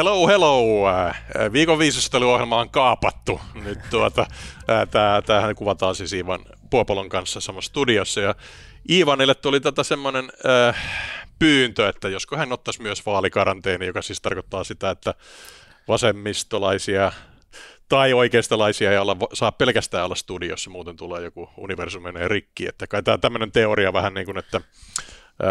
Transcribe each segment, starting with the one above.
Hello, hello. Viikon viisastelu-ohjelma on kaapattu. Nyt tuota, tämähän kuvataan siis Iivan Puopolon kanssa samassa studiossa. Ja Iivanille tuli tätä semmoinen äh, pyyntö, että josko hän ottaisi myös vaalikaranteeni, joka siis tarkoittaa sitä, että vasemmistolaisia tai oikeistolaisia ei olla, saa pelkästään olla studiossa, muuten tulee joku universumi menee rikki. Että kai tämä tämmöinen teoria vähän niin kuin, että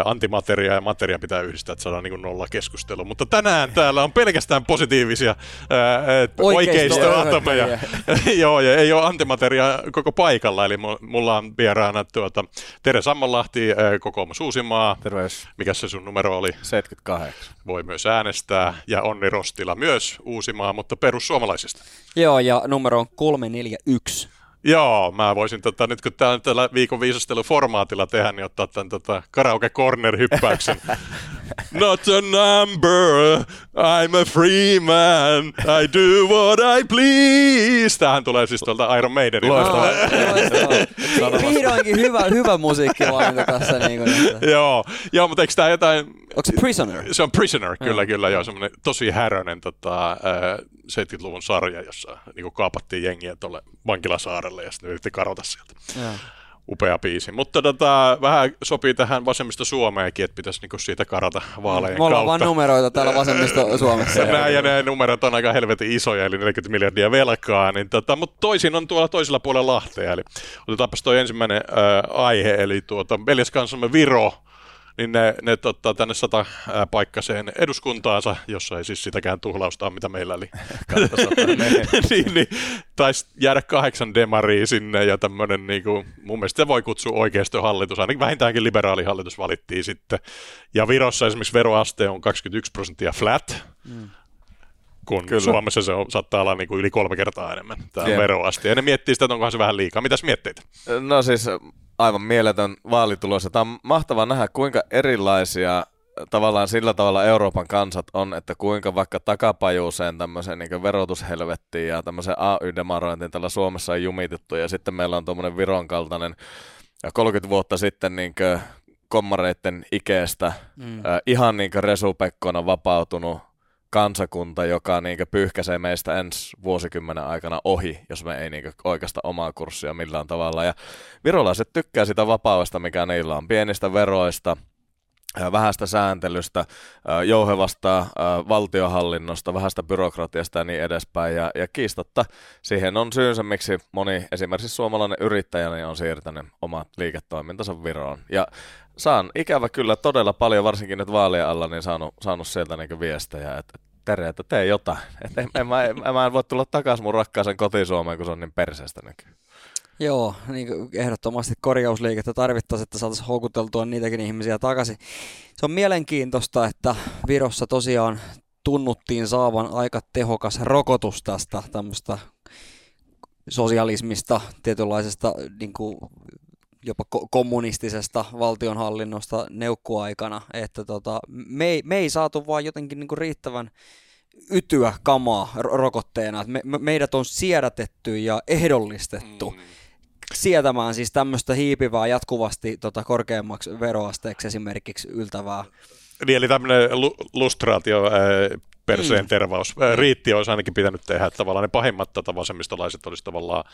antimateria ja materia pitää yhdistää, että saadaan niin nolla keskustelua. Mutta tänään täällä on pelkästään positiivisia ää, oikeistoatomeja. Joo, ja ei ole antimateria koko paikalla, eli mulla on vieraana tuota, Tere Sammonlahti, kokoomus Uusimaa. Terveys. Mikä se sun numero oli? 78. Voi myös äänestää, ja Onni Rostila myös Uusimaa, mutta perussuomalaisista. Joo, ja numero on 341. Joo, mä voisin, tota, nyt kun täällä tällä viikon viisasteluformaatilla tehdä, niin ottaa tämän tota, karaoke corner hyppäyksen. Not a number, I'm a free man, I do what I please. Tämähän tulee siis tuolta Iron Maidenin. Loistavaa. Vihdoinkin hyvä, hyvä musiikkivalinta tässä. Niin kuin, joo, joo, mutta eikö tämä jotain... Onko se Prisoner? Se on Prisoner, kyllä, kyllä, joo, semmoinen tosi härönen tota, 70-luvun sarja, jossa niin kaapattiin jengiä tuolle vankilasaarelle ja sitten yritti karota sieltä. Ja. Upea biisi. Mutta tota, vähän sopii tähän vasemmista Suomeenkin, että pitäisi niinku siitä karata vaalejen kautta. Me vaan numeroita täällä vasemmista Suomessa. Nämä ja ne numerot on aika helvetin isoja, eli 40 miljardia velkaa. Niin tota, mutta toisin on tuolla toisella puolella Lahtea. Eli otetaanpas toi ensimmäinen äh, aihe, eli tuota, veljeskansamme Viro niin ne, ne tota, tänne sata paikkaseen eduskuntaansa, jossa ei siis sitäkään tuhlausta mitä meillä oli. niin, niin, taisi jäädä kahdeksan demaria sinne ja tämmöinen, niin kuin, mun mielestä se voi kutsua oikeistohallitus, ainakin vähintäänkin liberaalihallitus valittiin sitten. Ja Virossa esimerkiksi veroaste on 21 prosenttia flat, mm kun Kyllä. Suomessa se on, saattaa olla niin kuin yli kolme kertaa enemmän tämä yeah. veroaste. Ja ne miettii sitä, että onkohan se vähän liikaa. Mitäs mietteitä? No siis aivan mieletön vaalitulos. Tämä on mahtavaa nähdä, kuinka erilaisia tavallaan sillä tavalla Euroopan kansat on, että kuinka vaikka takapajuuseen tämmöiseen niin verotushelvettiin ja tämmöiseen AY-demarointiin tällä Suomessa on jumitettu ja sitten meillä on tuommoinen Viron kaltainen 30 vuotta sitten niin kommareiden ikeestä mm. äh, ihan niin resupekkona vapautunut kansakunta, joka niin pyyhkäisee meistä ensi vuosikymmenen aikana ohi, jos me ei niin oikeasta omaa kurssia millään tavalla. Ja virolaiset tykkää sitä vapaudesta, mikä niillä on, pienistä veroista, vähästä sääntelystä, jouhevasta valtiohallinnosta, vähästä byrokratiasta ja niin edespäin. Ja, ja kiistatta siihen on syynsä, miksi moni esimerkiksi suomalainen yrittäjä niin on siirtänyt omat liiketoimintansa Viroon. Ja saan ikävä kyllä todella paljon, varsinkin nyt vaalien alla, niin saanut, saanut sieltä niin viestejä, että Tere, että tee jotain. Että en, en, en, mä en voi tulla takaisin mun rakkaaseen kotisuomeen, kun se on niin perseestä näkyy. Joo, niin ehdottomasti korjausliikettä tarvittaisiin, että saataisiin houkuteltua niitäkin ihmisiä takaisin. Se on mielenkiintoista, että Virossa tosiaan tunnuttiin saavan aika tehokas rokotus tästä tämmöistä sosialismista, tietynlaisesta niin kuin jopa kommunistisesta valtionhallinnosta neukkuaikana, että tota, me, ei, me ei saatu vaan jotenkin niinku riittävän ytyä kamaa rokotteena. Me, me, meidät on siedätetty ja ehdollistettu mm. Sietämään siis tämmöistä hiipivää jatkuvasti tota, korkeammaksi veroasteeksi esimerkiksi yltävää. Niin, eli tämmöinen lustraatio perseen mm. tervaus. Mm. Riitti olisi ainakin pitänyt tehdä, että tavallaan ne pahimmat tota, vasemmistolaiset olisi tavallaan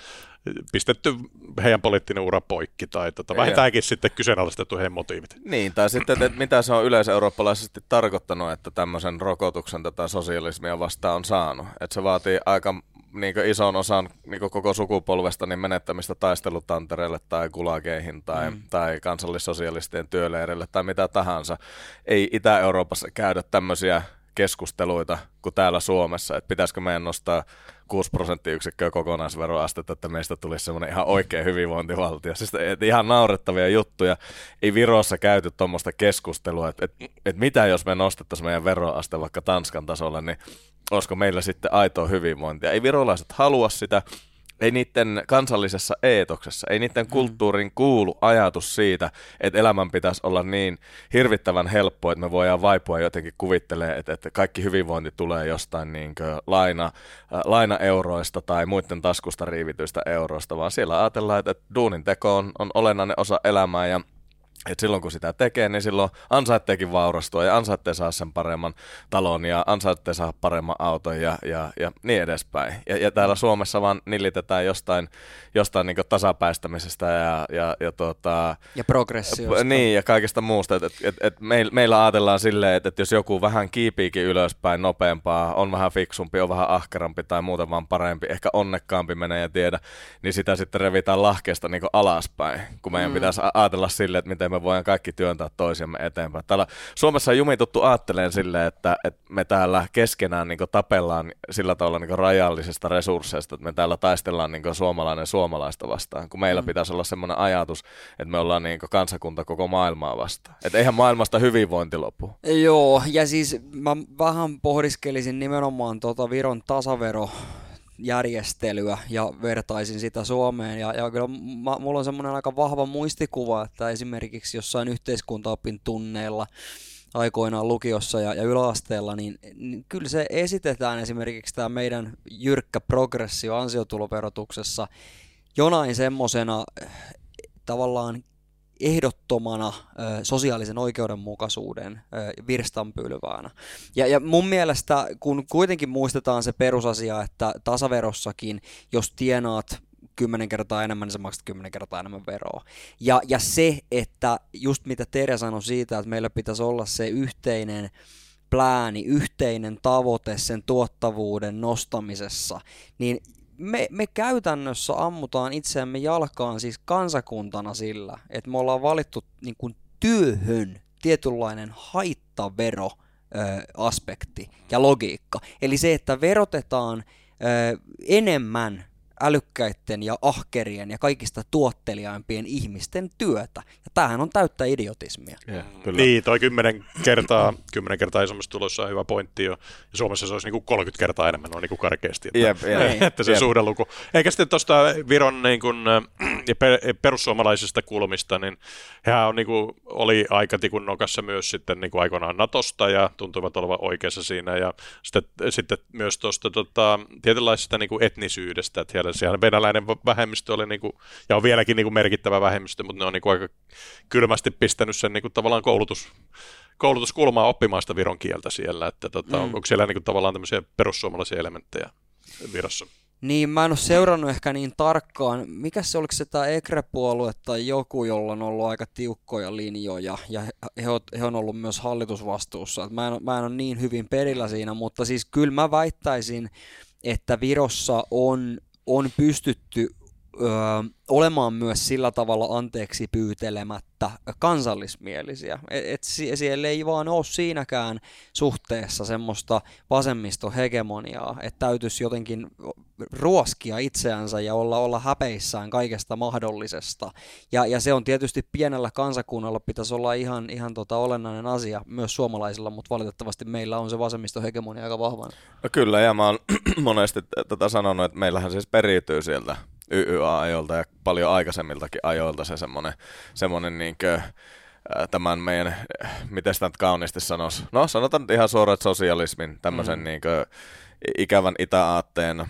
pistetty heidän poliittinen ura poikki, tai tota, vähintäänkin sitten kyseenalaistettu heidän motiivit. Niin, tai sitten, että mitä se on yleiseurooppalaisesti tarkoittanut, että tämmöisen rokotuksen tätä sosialismia vastaan on saanut. Että se vaatii aika niin ison osan niin koko sukupolvesta niin menettämistä taistelutantereille tai kulageihin tai, mm. tai kansallissosialistien työleireille tai mitä tahansa. Ei Itä-Euroopassa käydä tämmöisiä keskusteluita kuin täällä Suomessa, että pitäisikö meidän nostaa 6 prosenttiyksikköä kokonaisveroastetta, että meistä tulisi semmoinen ihan oikea hyvinvointivaltio. Siis ihan naurettavia juttuja. Ei Virossa käyty tuommoista keskustelua, että, että, että mitä jos me nostettaisiin meidän veroaste vaikka Tanskan tasolle, niin olisiko meillä sitten aitoa hyvinvointia. Ei virolaiset halua sitä, ei niiden kansallisessa eetoksessa, ei niiden mm. kulttuurin kuulu ajatus siitä, että elämän pitäisi olla niin hirvittävän helppoa, että me voidaan vaipua jotenkin kuvittelee, että, että kaikki hyvinvointi tulee jostain niin laina, äh, lainaeuroista tai muiden taskusta riivityistä euroista, vaan siellä ajatellaan, että, että duunin teko on, on olennainen osa elämää ja Et silloin kun sitä tekee, niin silloin ansaitteekin vaurastua ja ansaitte saa sen paremman talon ja ansaitte saa paremman auton ja, ja, ja niin edespäin. Ja, ja täällä Suomessa vaan nillitetään jostain, jostain niin tasapäistämisestä ja, ja, ja, tuota, ja progressiosta. Niin, ja kaikesta muusta. Et, et, et, et meil, meillä ajatellaan silleen, että et jos joku vähän kiipiikin ylöspäin nopeampaa, on vähän fiksumpi, on vähän ahkerampi tai muuten vaan parempi, ehkä onnekkaampi menee ja tiedä, niin sitä sitten revitään lahkeesta niin alaspäin, kun meidän mm. pitäisi ajatella silleen, että miten me voidaan kaikki työntää toisiamme eteenpäin. Täällä Suomessa on jumituttu aatteleen silleen, että, että me täällä keskenään niin tapellaan sillä tavalla niin rajallisesta resursseista, että me täällä taistellaan niin suomalainen suomalaista vastaan, kun meillä mm. pitäisi olla semmoinen ajatus, että me ollaan niin kansakunta koko maailmaa vastaan. Että eihän maailmasta hyvinvointi lopu. Joo, ja siis mä vähän pohdiskelisin nimenomaan tuota Viron tasavero järjestelyä ja vertaisin sitä Suomeen. Ja, ja kyllä mä, mulla on semmoinen aika vahva muistikuva, että esimerkiksi jossain yhteiskuntaopin tunneilla aikoinaan lukiossa ja, ja yläasteella, niin, niin kyllä se esitetään esimerkiksi tämä meidän jyrkkä progressio ansiotuloverotuksessa jonain semmoisena eh, tavallaan ehdottomana sosiaalisen oikeudenmukaisuuden virstanpylväänä. Ja, ja mun mielestä, kun kuitenkin muistetaan se perusasia, että tasaverossakin, jos tienaat kymmenen kertaa enemmän, niin sä maksat kymmenen kertaa enemmän veroa. Ja, ja se, että just mitä Terja sanoi siitä, että meillä pitäisi olla se yhteinen plääni, yhteinen tavoite sen tuottavuuden nostamisessa, niin me, me käytännössä ammutaan itseämme jalkaan siis kansakuntana sillä, että me ollaan valittu niin kuin työhön tietynlainen haittavero aspekti ja logiikka. Eli se, että verotetaan enemmän älykkäiden ja ahkerien ja kaikista tuotteliaimpien ihmisten työtä. Ja tämähän on täyttä idiotismia. Yeah, kyllä. Niin, toi kymmenen kertaa, kymmenen kertaa isommassa tulossa on hyvä pointti jo. Ja Suomessa se olisi niinku 30 kertaa enemmän on niinku karkeasti. Että, yep, yep. että se yep. suhdeluku. Eikä sitten tuosta Viron niin kun, ja perussuomalaisista kulmista, niin hän on, niinku, oli aika tikun nokassa myös sitten niinku aikoinaan Natosta ja tuntuivat olevan oikeassa siinä. Ja sitten, sitten myös tuosta tota, tietynlaisesta niinku etnisyydestä, että siellä, siellä venäläinen vähemmistö oli, niin kuin, ja on vieläkin niin kuin merkittävä vähemmistö, mutta ne on niin kuin aika kylmästi pistänyt sen niin kuin tavallaan koulutus, koulutuskulmaa oppimaan sitä viron kieltä siellä, että tota, mm. onko siellä niin kuin, tavallaan tämmöisiä perussuomalaisia elementtejä virossa? Niin, mä en ole seurannut ehkä niin tarkkaan. Mikä se, oliko se tämä EKRE-puolue tai joku, jolla on ollut aika tiukkoja linjoja, ja he, on, he on ollut myös hallitusvastuussa. mä, en, mä en ole niin hyvin perillä siinä, mutta siis kyllä mä väittäisin, että Virossa on on pystytty ö, olemaan myös sillä tavalla anteeksi pyytelemättä kansallismielisiä. Et, et siellä ei vaan ole siinäkään suhteessa semmoista vasemmistohegemoniaa, että täytyisi jotenkin ruoskia itseänsä ja olla, olla häpeissään kaikesta mahdollisesta. Ja, ja se on tietysti pienellä kansakunnalla pitäisi olla ihan, ihan tota olennainen asia myös suomalaisilla, mutta valitettavasti meillä on se vasemmistohegemonia aika vahvana. No kyllä, ja mä oon monesti tätä sanonut, että meillähän siis periytyy sieltä YYA-ajoilta ja paljon aikaisemmiltakin ajoilta se semmoinen, semmoinen niinkö, tämän meidän, miten sitä nyt kauniisti sanoisi, no sanotaan nyt ihan suoraan, sosialismin, tämmöisen mm. niinkö, ikävän itäaatteen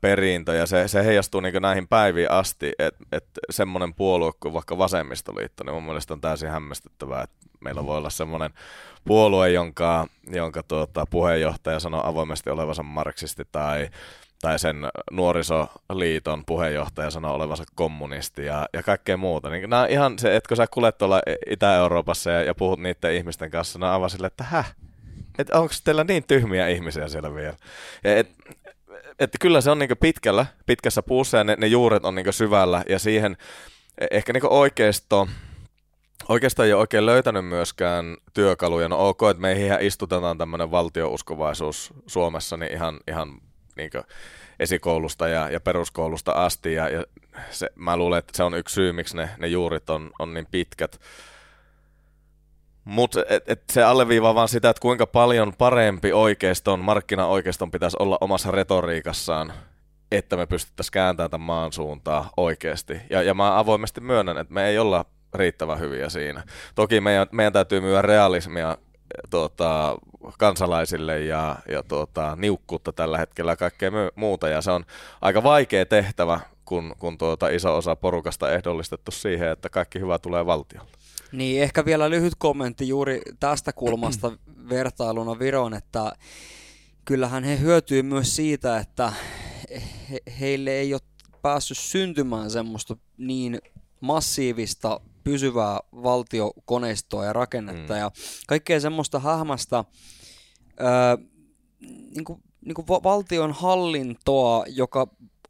perintö, ja se, se heijastuu niin näihin päiviin asti, että et semmoinen puolue kuin vaikka vasemmistoliitto, niin mun mielestä on täysin hämmästyttävää, että meillä voi olla semmoinen puolue, jonka, jonka tuota, puheenjohtaja sanoo avoimesti olevansa marksisti, tai tai sen nuorisoliiton puheenjohtaja sanoo olevansa kommunisti ja, ja kaikkea muuta. Niin nämä ihan se, että kun sä kulet tuolla Itä-Euroopassa ja, ja puhut niiden ihmisten kanssa, nämä avaa sille, että häh? Että onko teillä niin tyhmiä ihmisiä siellä vielä? Ja et, että kyllä se on niin pitkällä, pitkässä puussa ja ne, ne juuret on niin syvällä ja siihen e, ehkä niin oikeisto, oikeastaan ei ole oikein löytänyt myöskään työkaluja. No ok, että meihin istutetaan tämmöinen valtiouskovaisuus Suomessa niin ihan, ihan niin esikoulusta ja, ja peruskoulusta asti, ja, ja se, mä luulen, että se on yksi syy, miksi ne, ne juurit on, on niin pitkät. Mutta se alleviivaa vaan sitä, että kuinka paljon parempi oikeiston, markkinaoikeiston pitäisi olla omassa retoriikassaan, että me pystyttäisiin kääntämään tämän maan suuntaa oikeasti. Ja, ja mä avoimesti myönnän, että me ei olla riittävän hyviä siinä. Toki meidän, meidän täytyy myydä realismia tuota, kansalaisille ja, ja tuota, niukkuutta tällä hetkellä ja kaikkea muuta. Ja se on aika vaikea tehtävä, kun, kun tuota, iso osa porukasta ehdollistettu siihen, että kaikki hyvä tulee valtiolta. Niin, ehkä vielä lyhyt kommentti juuri tästä kulmasta vertailuna Viroon, että kyllähän he hyötyy myös siitä, että he, heille ei ole päässyt syntymään semmoista niin massiivista pysyvää valtiokoneistoa ja rakennetta mm. ja kaikkea semmoista hähmästä öö, niin kuin, niin kuin valtion hallintoa, joka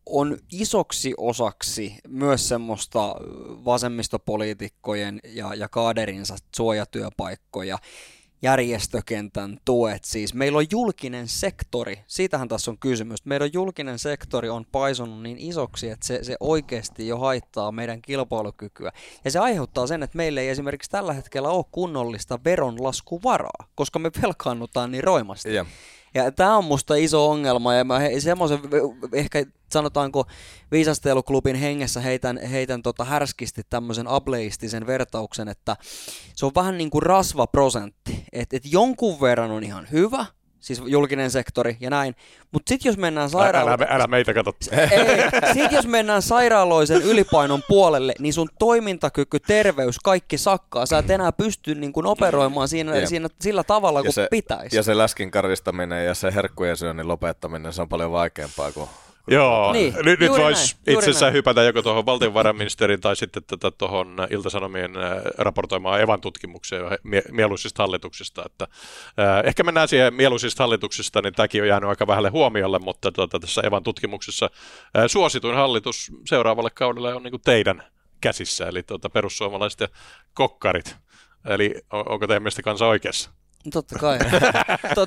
on isoksi osaksi myös semmoista vasemmistopoliitikkojen ja, ja kaaderinsa suojatyöpaikkoja järjestökentän tuet. Siis meillä on julkinen sektori, siitähän tässä on kysymys. Meidän julkinen sektori on paisunut niin isoksi, että se, se oikeasti jo haittaa meidän kilpailukykyä. Ja se aiheuttaa sen, että meillä ei esimerkiksi tällä hetkellä ole kunnollista veronlaskuvaraa, koska me velkaannutaan niin roimasti. Yeah. Ja tämä on musta iso ongelma, ja mä semmoisen ehkä sanotaanko viisasteluklubin hengessä heitän, heitän tota härskisti tämmöisen ableistisen vertauksen, että se on vähän niin kuin rasvaprosentti, että et jonkun verran on ihan hyvä, siis julkinen sektori ja näin. Mutta sitten jos mennään sairaalo... Älä, älä meitä katso. Sitten jos mennään sairaaloisen ylipainon puolelle, niin sun toimintakyky, terveys, kaikki sakkaa. Sä et enää pysty niin kuin operoimaan siinä, siinä, sillä tavalla kuin pitäisi. Ja se läskin karistaminen ja se herkkujen syönnin lopettaminen, se on paljon vaikeampaa kuin Joo, niin, nyt, nyt voisi itse asiassa hypätä joko tuohon valtiovarainministerin tai sitten tätä tuohon Iltasanomien raportoimaan Evan tutkimukseen mieluisista hallituksista. Että, äh, ehkä mennään siihen mieluisista hallituksista, niin tämäkin on jäänyt aika vähälle huomiolle, mutta tuota, tässä Evan tutkimuksessa äh, suosituin hallitus seuraavalle kaudelle on niin teidän käsissä, eli tuota, perussuomalaiset ja kokkarit. Eli on, onko teidän mielestä kansa oikeassa? Totta kai,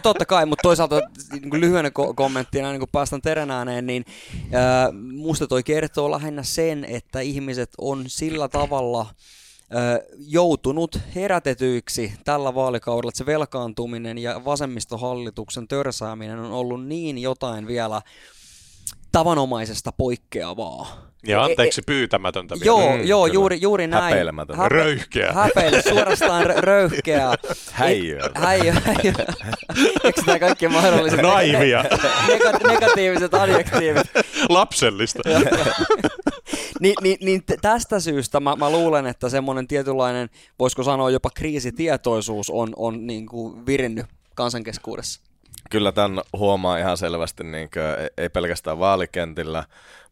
totta kai mutta toisaalta niin kuin lyhyenä ko- kommenttina, niin kun päästään terän niin ää, musta toi kertoo lähinnä sen, että ihmiset on sillä tavalla ää, joutunut herätetyiksi tällä vaalikaudella, että se velkaantuminen ja vasemmistohallituksen törsääminen on ollut niin jotain vielä tavanomaisesta poikkeavaa. Ja anteeksi pyytämätöntä vielä. Joo, mm, joo juuri, juuri näin. Häpeilemätöntä. Häpe- röyhkeä. Häpeile, suorastaan röyhkeä. Häiö. Häiö, häiö. Eikö tämä kaikki mahdolliset Naivia. Neg- negatiiviset adjektiivit. Lapsellista. Ni, niin, niin tästä syystä mä, mä luulen, että semmoinen tietynlainen, voisiko sanoa jopa kriisitietoisuus on, on niin kuin virinnyt kansankeskuudessa. Kyllä tämän huomaa ihan selvästi, niin kuin, ei pelkästään vaalikentillä,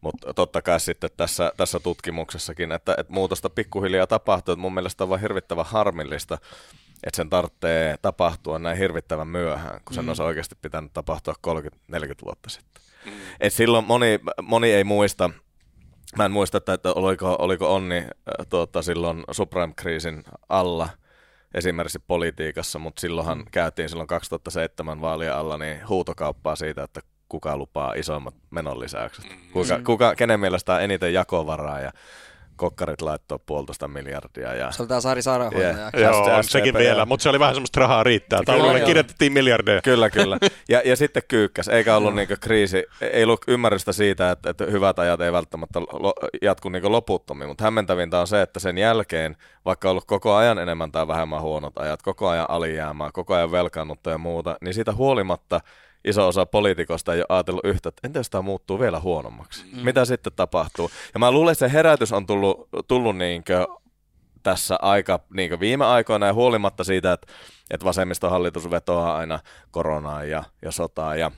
mutta totta kai sitten tässä, tässä tutkimuksessakin, että, että muutosta pikkuhiljaa tapahtuu. Että mun mielestä on vaan hirvittävän harmillista, että sen tarvitsee tapahtua näin hirvittävän myöhään, kun sen mm. olisi oikeasti pitänyt tapahtua 30-40 vuotta sitten. Mm. Et silloin moni, moni ei muista, mä en muista, että, että oliko, oliko Onni äh, tuota, silloin subprime-kriisin alla – esimerkiksi politiikassa, mutta silloinhan mm. käytiin silloin 2007 vaalien alla niin huutokauppaa siitä, että kuka lupaa isoimmat menonlisäykset. Mm. Kuka, kuka, kenen mielestä on eniten jakovaraa ja kokkarit laittoi puolitoista miljardia. Ja... Se oli tämä Sari Sairaanhoitaja. Yeah. Joo, on sekin vielä, mutta se oli vähän semmoista rahaa riittää. Taululle kirjoitettiin miljardeja. Kyllä, kyllä. Ja, ja sitten kyykkäs, eikä ollut niinku kriisi, ei ollut ymmärrystä siitä, että, että hyvät ajat ei välttämättä lo, jatku niinku loputtomiin, mutta hämmentävintä on se, että sen jälkeen, vaikka on ollut koko ajan enemmän tai vähemmän huonot ajat, koko ajan alijäämää, koko ajan velkaannutta ja muuta, niin siitä huolimatta – iso osa poliitikosta ei ole ajatellut yhtä, että entä jos tämä muuttuu vielä huonommaksi? Mm. Mitä sitten tapahtuu? Ja mä luulen, että se herätys on tullut, tullut niinkö tässä aika niinkö viime aikoina ja huolimatta siitä, että, että vasemmistohallitus vetoaa aina koronaa ja, ja sotaa ja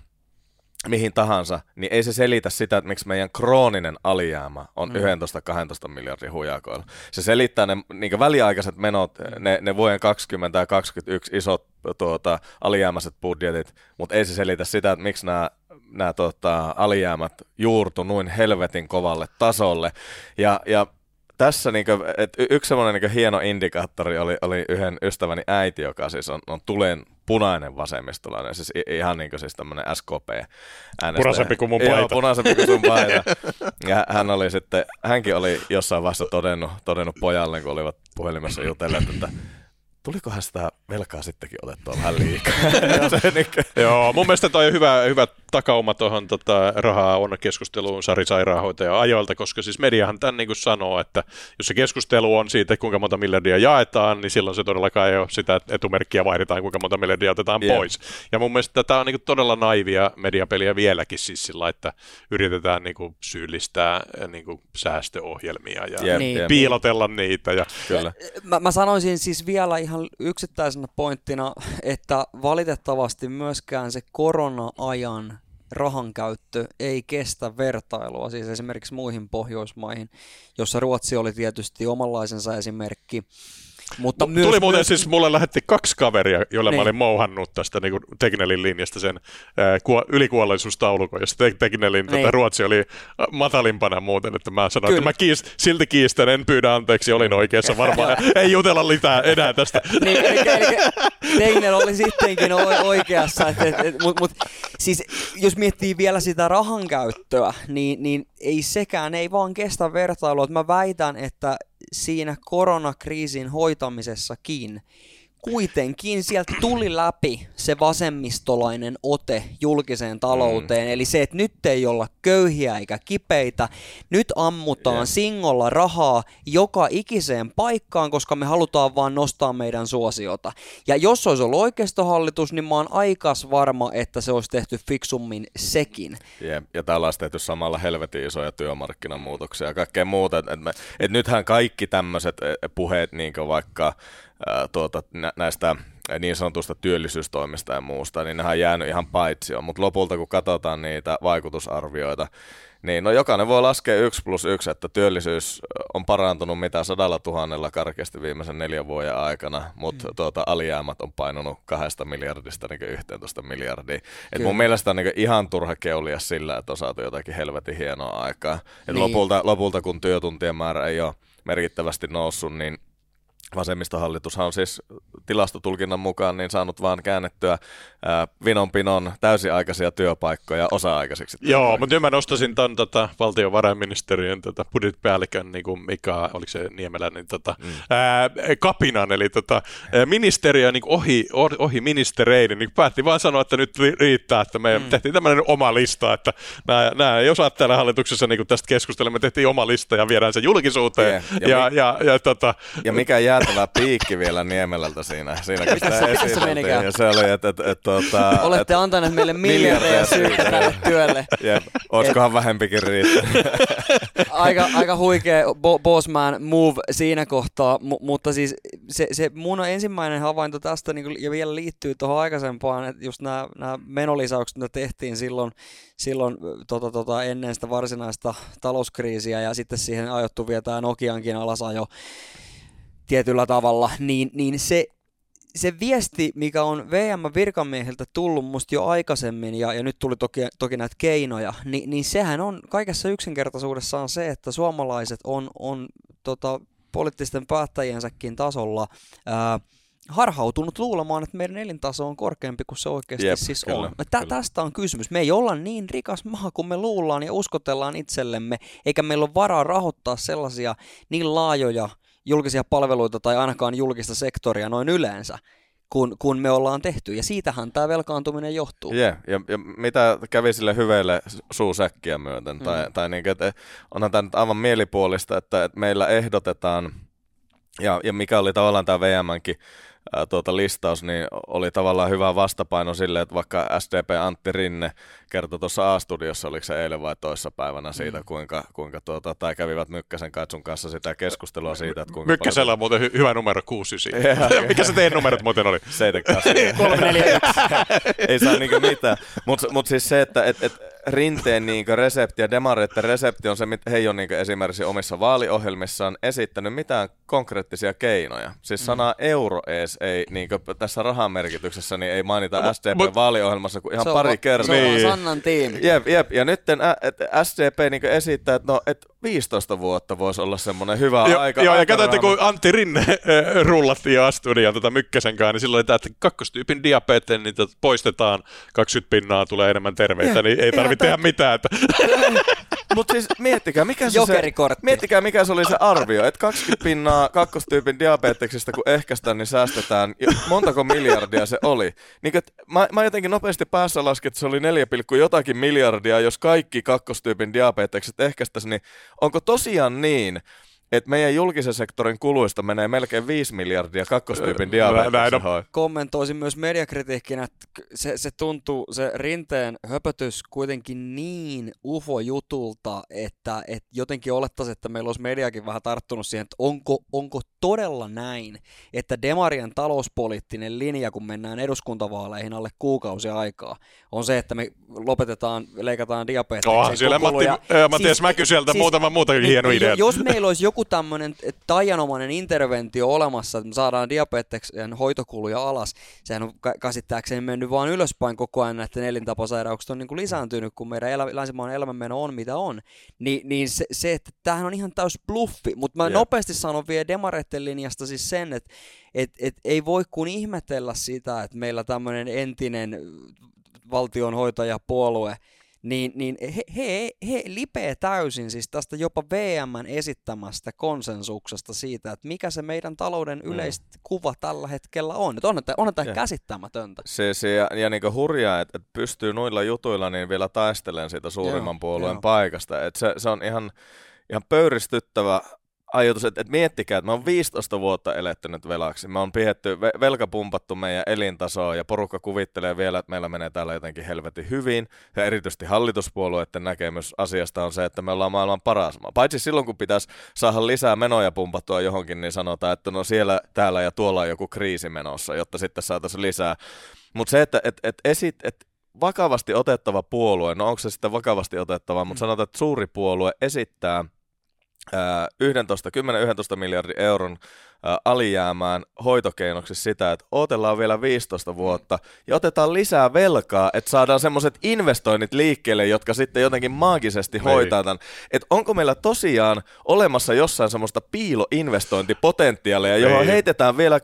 mihin tahansa, niin ei se selitä sitä, että miksi meidän krooninen alijäämä on mm. 11-12 miljardin hujakoilla. Se selittää ne niin väliaikaiset menot, ne, ne vuoden 20 ja 21 isot tuota, alijäämäiset budjetit, mutta ei se selitä sitä, että miksi nämä nämä tota, alijäämät juurtu noin helvetin kovalle tasolle. Ja, ja tässä niinku, et yksi semmoinen niinku hieno indikaattori oli, oli yhden ystäväni äiti, joka siis on, on tulen punainen vasemmistolainen, siis ihan niin kuin siis tämmöinen SKP äänestäjä. Punaisempi kuin mun paita. Joo, punaisempi kuin sun paita. Ja hän oli sitten, hänkin oli jossain vaiheessa todennut, todennut pojalle, kun olivat puhelimessa jutelleet, että tulikohan sitä velkaa sittenkin otettua vähän liikaa. niin Joo, mun mielestä toi on hyvä, hyvä takauma tuohon tota, rahaa on keskusteluun Sari Sairaanhoitaja ajoilta, koska siis mediahan tämän niin kuin sanoo, että jos se keskustelu on siitä, kuinka monta miljardia jaetaan, niin silloin se todellakaan ei ole sitä etumerkkiä vaihdetaan, kuinka monta miljardia otetaan yeah. pois. Ja mun mielestä tämä on niin kuin todella naivia mediapeliä vieläkin siis sillä, että yritetään niin kuin syyllistää niin kuin säästöohjelmia ja Niin. jep. piilotella niitä. Ja, Kyllä. Mä, mä sanoisin siis vielä ihan yksittäisenä pointtina, että valitettavasti myöskään se korona-ajan rahankäyttö ei kestä vertailua, siis esimerkiksi muihin Pohjoismaihin, jossa Ruotsi oli tietysti omanlaisensa esimerkki. Mutta Mu- myös, Tuli muuten myös, siis, mulle lähetti kaksi kaveria, joille Niin. mä olin mouhannut tästä niin Tegnelin linjasta sen ää, kuo- ylikuolleisuustaulukon, jossa Te- Tegnelin Niin. tota, Ruotsi oli matalimpana muuten, että mä sanoin, Kyllä. että mä kiist, silti kiistän, en pyydä anteeksi, olin oikeassa varmaan, ei jutella litää enää tästä. Niin, eli, eli Tegnell oli sittenkin oikeassa. Et, et, et, mut, mut, siis jos miettii vielä sitä rahan käyttöä, niin, niin ei sekään, ei vaan kestä vertailua. Mä väitän, että siinä koronakriisin hoitamisessakin kuitenkin sieltä tuli läpi se vasemmistolainen ote julkiseen talouteen. Mm. Eli se, että nyt ei olla köyhiä eikä kipeitä. Nyt ammutaan yeah. singolla rahaa joka ikiseen paikkaan, koska me halutaan vaan nostaa meidän suosiota. Ja jos olisi ollut oikeistohallitus, niin mä oon aikas varma, että se olisi tehty fiksummin sekin. Jep. Ja täällä olisi tehty samalla helvetin isoja työmarkkinamuutoksia ja kaikkea muuta. Et, et me, et nythän kaikki tämmöiset puheet, niin vaikka ää, tuota, nä, näistä niin sanotusta työllisyystoimista ja muusta, niin nehän on jäänyt ihan paitsioon. Mutta lopulta, kun katsotaan niitä vaikutusarvioita, niin no jokainen voi laskea 1 plus 1, että työllisyys on parantunut mitä sadalla tuhannella karkeasti viimeisen neljän vuoden aikana, mutta mm. tuota, alijäämät on painunut kahdesta miljardista niin 11 miljardia. Et mun mielestä on niin ihan turha keulia sillä, että on saatu jotakin helvetin hienoa aikaa. Et Niin. lopulta, lopulta, kun työtuntien määrä ei ole merkittävästi noussut, niin Vasemmistohallitushan on siis tilastotulkinnan mukaan niin saanut vaan käännettyä ää, vinonpinon täysiaikaisia työpaikkoja osa-aikaisiksi. Joo, mutta nyt mä nostasin ton tota, valtiovarainministeriön tota, budjettipäällikön, niin kuin Mika, oliko se Niemelä, niin tota, mm. ää, kapinan, eli tota, ministeriö niin ohi, ohi, ministereiden, niin päätti vaan sanoa, että nyt ri- riittää, että me mm. tehtiin tämmöinen oma lista, että nämä, nämä ei osaa täällä hallituksessa niin tästä keskustella, me tehtiin oma lista ja viedään se julkisuuteen. Yeah, ja, ja ja, mi- ja, ja, tota, Ja mikä jäätävä piikki vielä Niemelältä siinä, siinä kun sitä se- esiteltiin. Ja se oli, että et, et, tuota, Olette et, antaneet meille miljardeja syytä tälle työlle. jep, olisikohan vähempikin riittänyt. aika, aika huikea bo- bossman move siinä kohtaa, mu- mutta siis se, se mun ensimmäinen havainto tästä niin ja vielä liittyy tuohon aikaisempaan, että just nämä, nämä menolisäykset, mitä tehtiin silloin, silloin tota, tota, ennen sitä varsinaista talouskriisiä ja sitten siihen ajottu vielä tämä Nokiankin alasajo tietyllä tavalla, niin, niin se, se viesti, mikä on VM-virkamiehiltä tullut musta jo aikaisemmin, ja, ja nyt tuli toki, toki näitä keinoja, niin, niin sehän on kaikessa yksinkertaisuudessaan se, että suomalaiset on, on tota, poliittisten päättäjiensäkin tasolla ää, harhautunut luulemaan, että meidän elintaso on korkeampi kuin se oikeasti Jep, siis kyllä, on. Tä, kyllä. tästä on kysymys. Me ei olla niin rikas maa kuin me luullaan ja uskotellaan itsellemme, eikä meillä ole varaa rahoittaa sellaisia niin laajoja julkisia palveluita tai ainakaan julkista sektoria noin yleensä, kun, kun me ollaan tehty. Ja siitähän tämä velkaantuminen johtuu. Yeah, ja, ja mitä kävi sille hyveille suusäkkiä myöten? Mm. Tai, tai niin, että onhan tämä nyt aivan mielipuolista, että, että meillä ehdotetaan, ja, ja mikä oli tavallaan tämä VMnkin ää, tuota listaus, niin oli tavallaan hyvä vastapaino sille, että vaikka SDP Antti Rinne kertoi tuossa A-studiossa, oliko se eilen vai toissa päivänä siitä, mm. kuinka, kuinka tuota, tai kävivät Mykkäsen Kaitsun kanssa sitä keskustelua siitä, että kuinka Mykkäsellä on muuten hy- hyvä numero 69. Joo. Mikä se teidän numerot muuten oli? Kolme, neljä, Ei saa niinku mitään. Mutta mut siis se, että et, et Rinteen niinku resepti ja Demareiden resepti on se, mitä he ei ole niinku esimerkiksi omissa vaaliohjelmissaan esittänyt mitään konkreettisia keinoja. Siis sanaa euro ees ei niinku, tässä rahan merkityksessä niin ei mainita SDP mut- vaaliohjelmassa kuin ihan Se on pari kertaa. Se on Niin. Sannan tiimi. Jep, jep. Ja nyt SDP niinku esittää, että no, et 15 vuotta voisi olla semmoinen hyvä Joo, aika. joo ja katsoitte, kun Antti Rinne äh, rullattiin A-studiaan tota Mykkäsen kanssa, niin silloin oli tämä, että kakkostyypin diabetes, niin tota poistetaan 20 pinnaa, tulee enemmän terveitä, Jep, niin ei tarvitse tehdä mitään. Että, Mutta siis miettikää, mikä se, se, miettikää, mikä se oli se arvio, että 20 pinnaa kakkostyypin diabeteksista, kun ehkäistään, niin säästetään. Montako miljardia se oli? Niin, mä, mä jotenkin nopeasti päässä laskin, että se oli 4, jotakin miljardia, jos kaikki kakkostyypin diabetekset ehkäistäisiin, niin onko tosiaan niin, että meidän julkisen sektorin kuluista menee melkein 5 miljardia kakkostyypin diabeteksen Kommentoisin myös mediakritiikkinä, että se, se tuntuu, se rinteen höpötys kuitenkin niin ufo-jutulta, että, että jotenkin olettaisiin, että meillä olisi mediakin vähän tarttunut siihen, että onko, onko todella näin, että Demarien talouspoliittinen linja, kun mennään eduskuntavaaleihin alle kuukausi aikaa, on se, että me lopetetaan, leikataan diabeteksen Onhan siellä Matti, äh, Mattias siis, Mäky sieltä siis, muutama muutakin niin, hieno idea. Jos meillä olisi joku tämmöinen taianomainen interventio olemassa, että me saadaan diabeteksen hoitokuluja alas, sehän on käsittääkseni mennyt vaan ylöspäin koko ajan, että elintapasairaukset on niin kuin lisääntynyt, kun meidän elä, länsimaan elämänmeno on mitä on, Ni, niin se, se, että tämähän on ihan täys bluffi, mutta mä yeah. nopeasti sanon vielä demareiden linjasta siis sen, että et, et ei voi kun ihmetellä sitä, että meillä tämmöinen entinen valtionhoitajapuolue, niin, niin he, he, he lipee täysin siis tästä jopa VMn esittämästä konsensuksesta siitä, että mikä se meidän talouden mm. yleiskuva tällä hetkellä on. Että onhan, onhan tämä käsittämätöntä. Se, se ja, ja niin hurjaa, että, että pystyy noilla jutuilla niin vielä taistelemaan siitä suurimman joo, puolueen joo. paikasta. Että se, se on ihan, ihan pöyristyttävä ajatus, että, että miettikää, että me on 15 vuotta eletty nyt velaksi. Me on pihetty, velka pumpattu meidän elintasoa ja porukka kuvittelee vielä, että meillä menee täällä jotenkin helvetin hyvin. Ja erityisesti hallituspuolueiden näkemys asiasta on se, että me ollaan maailman paras maa. Paitsi silloin, kun pitäisi saada lisää menoja pumpattua johonkin, niin sanotaan, että no siellä, täällä ja tuolla on joku kriisi menossa, jotta sitten saataisiin lisää. Mutta se, että et, et esit, et vakavasti otettava puolue, no onko se sitten vakavasti otettava, mutta sanotaan, että suuri puolue esittää – 11, 10-11 miljardin euron alijäämään hoitokeinoksi sitä, että otellaan vielä 15 vuotta ja otetaan lisää velkaa, että saadaan semmoiset investoinnit liikkeelle, jotka sitten jotenkin maagisesti. Niin. hoitaa tämän. Että onko meillä tosiaan olemassa jossain semmoista piiloinvestointipotentiaalia, johon Ei. heitetään vielä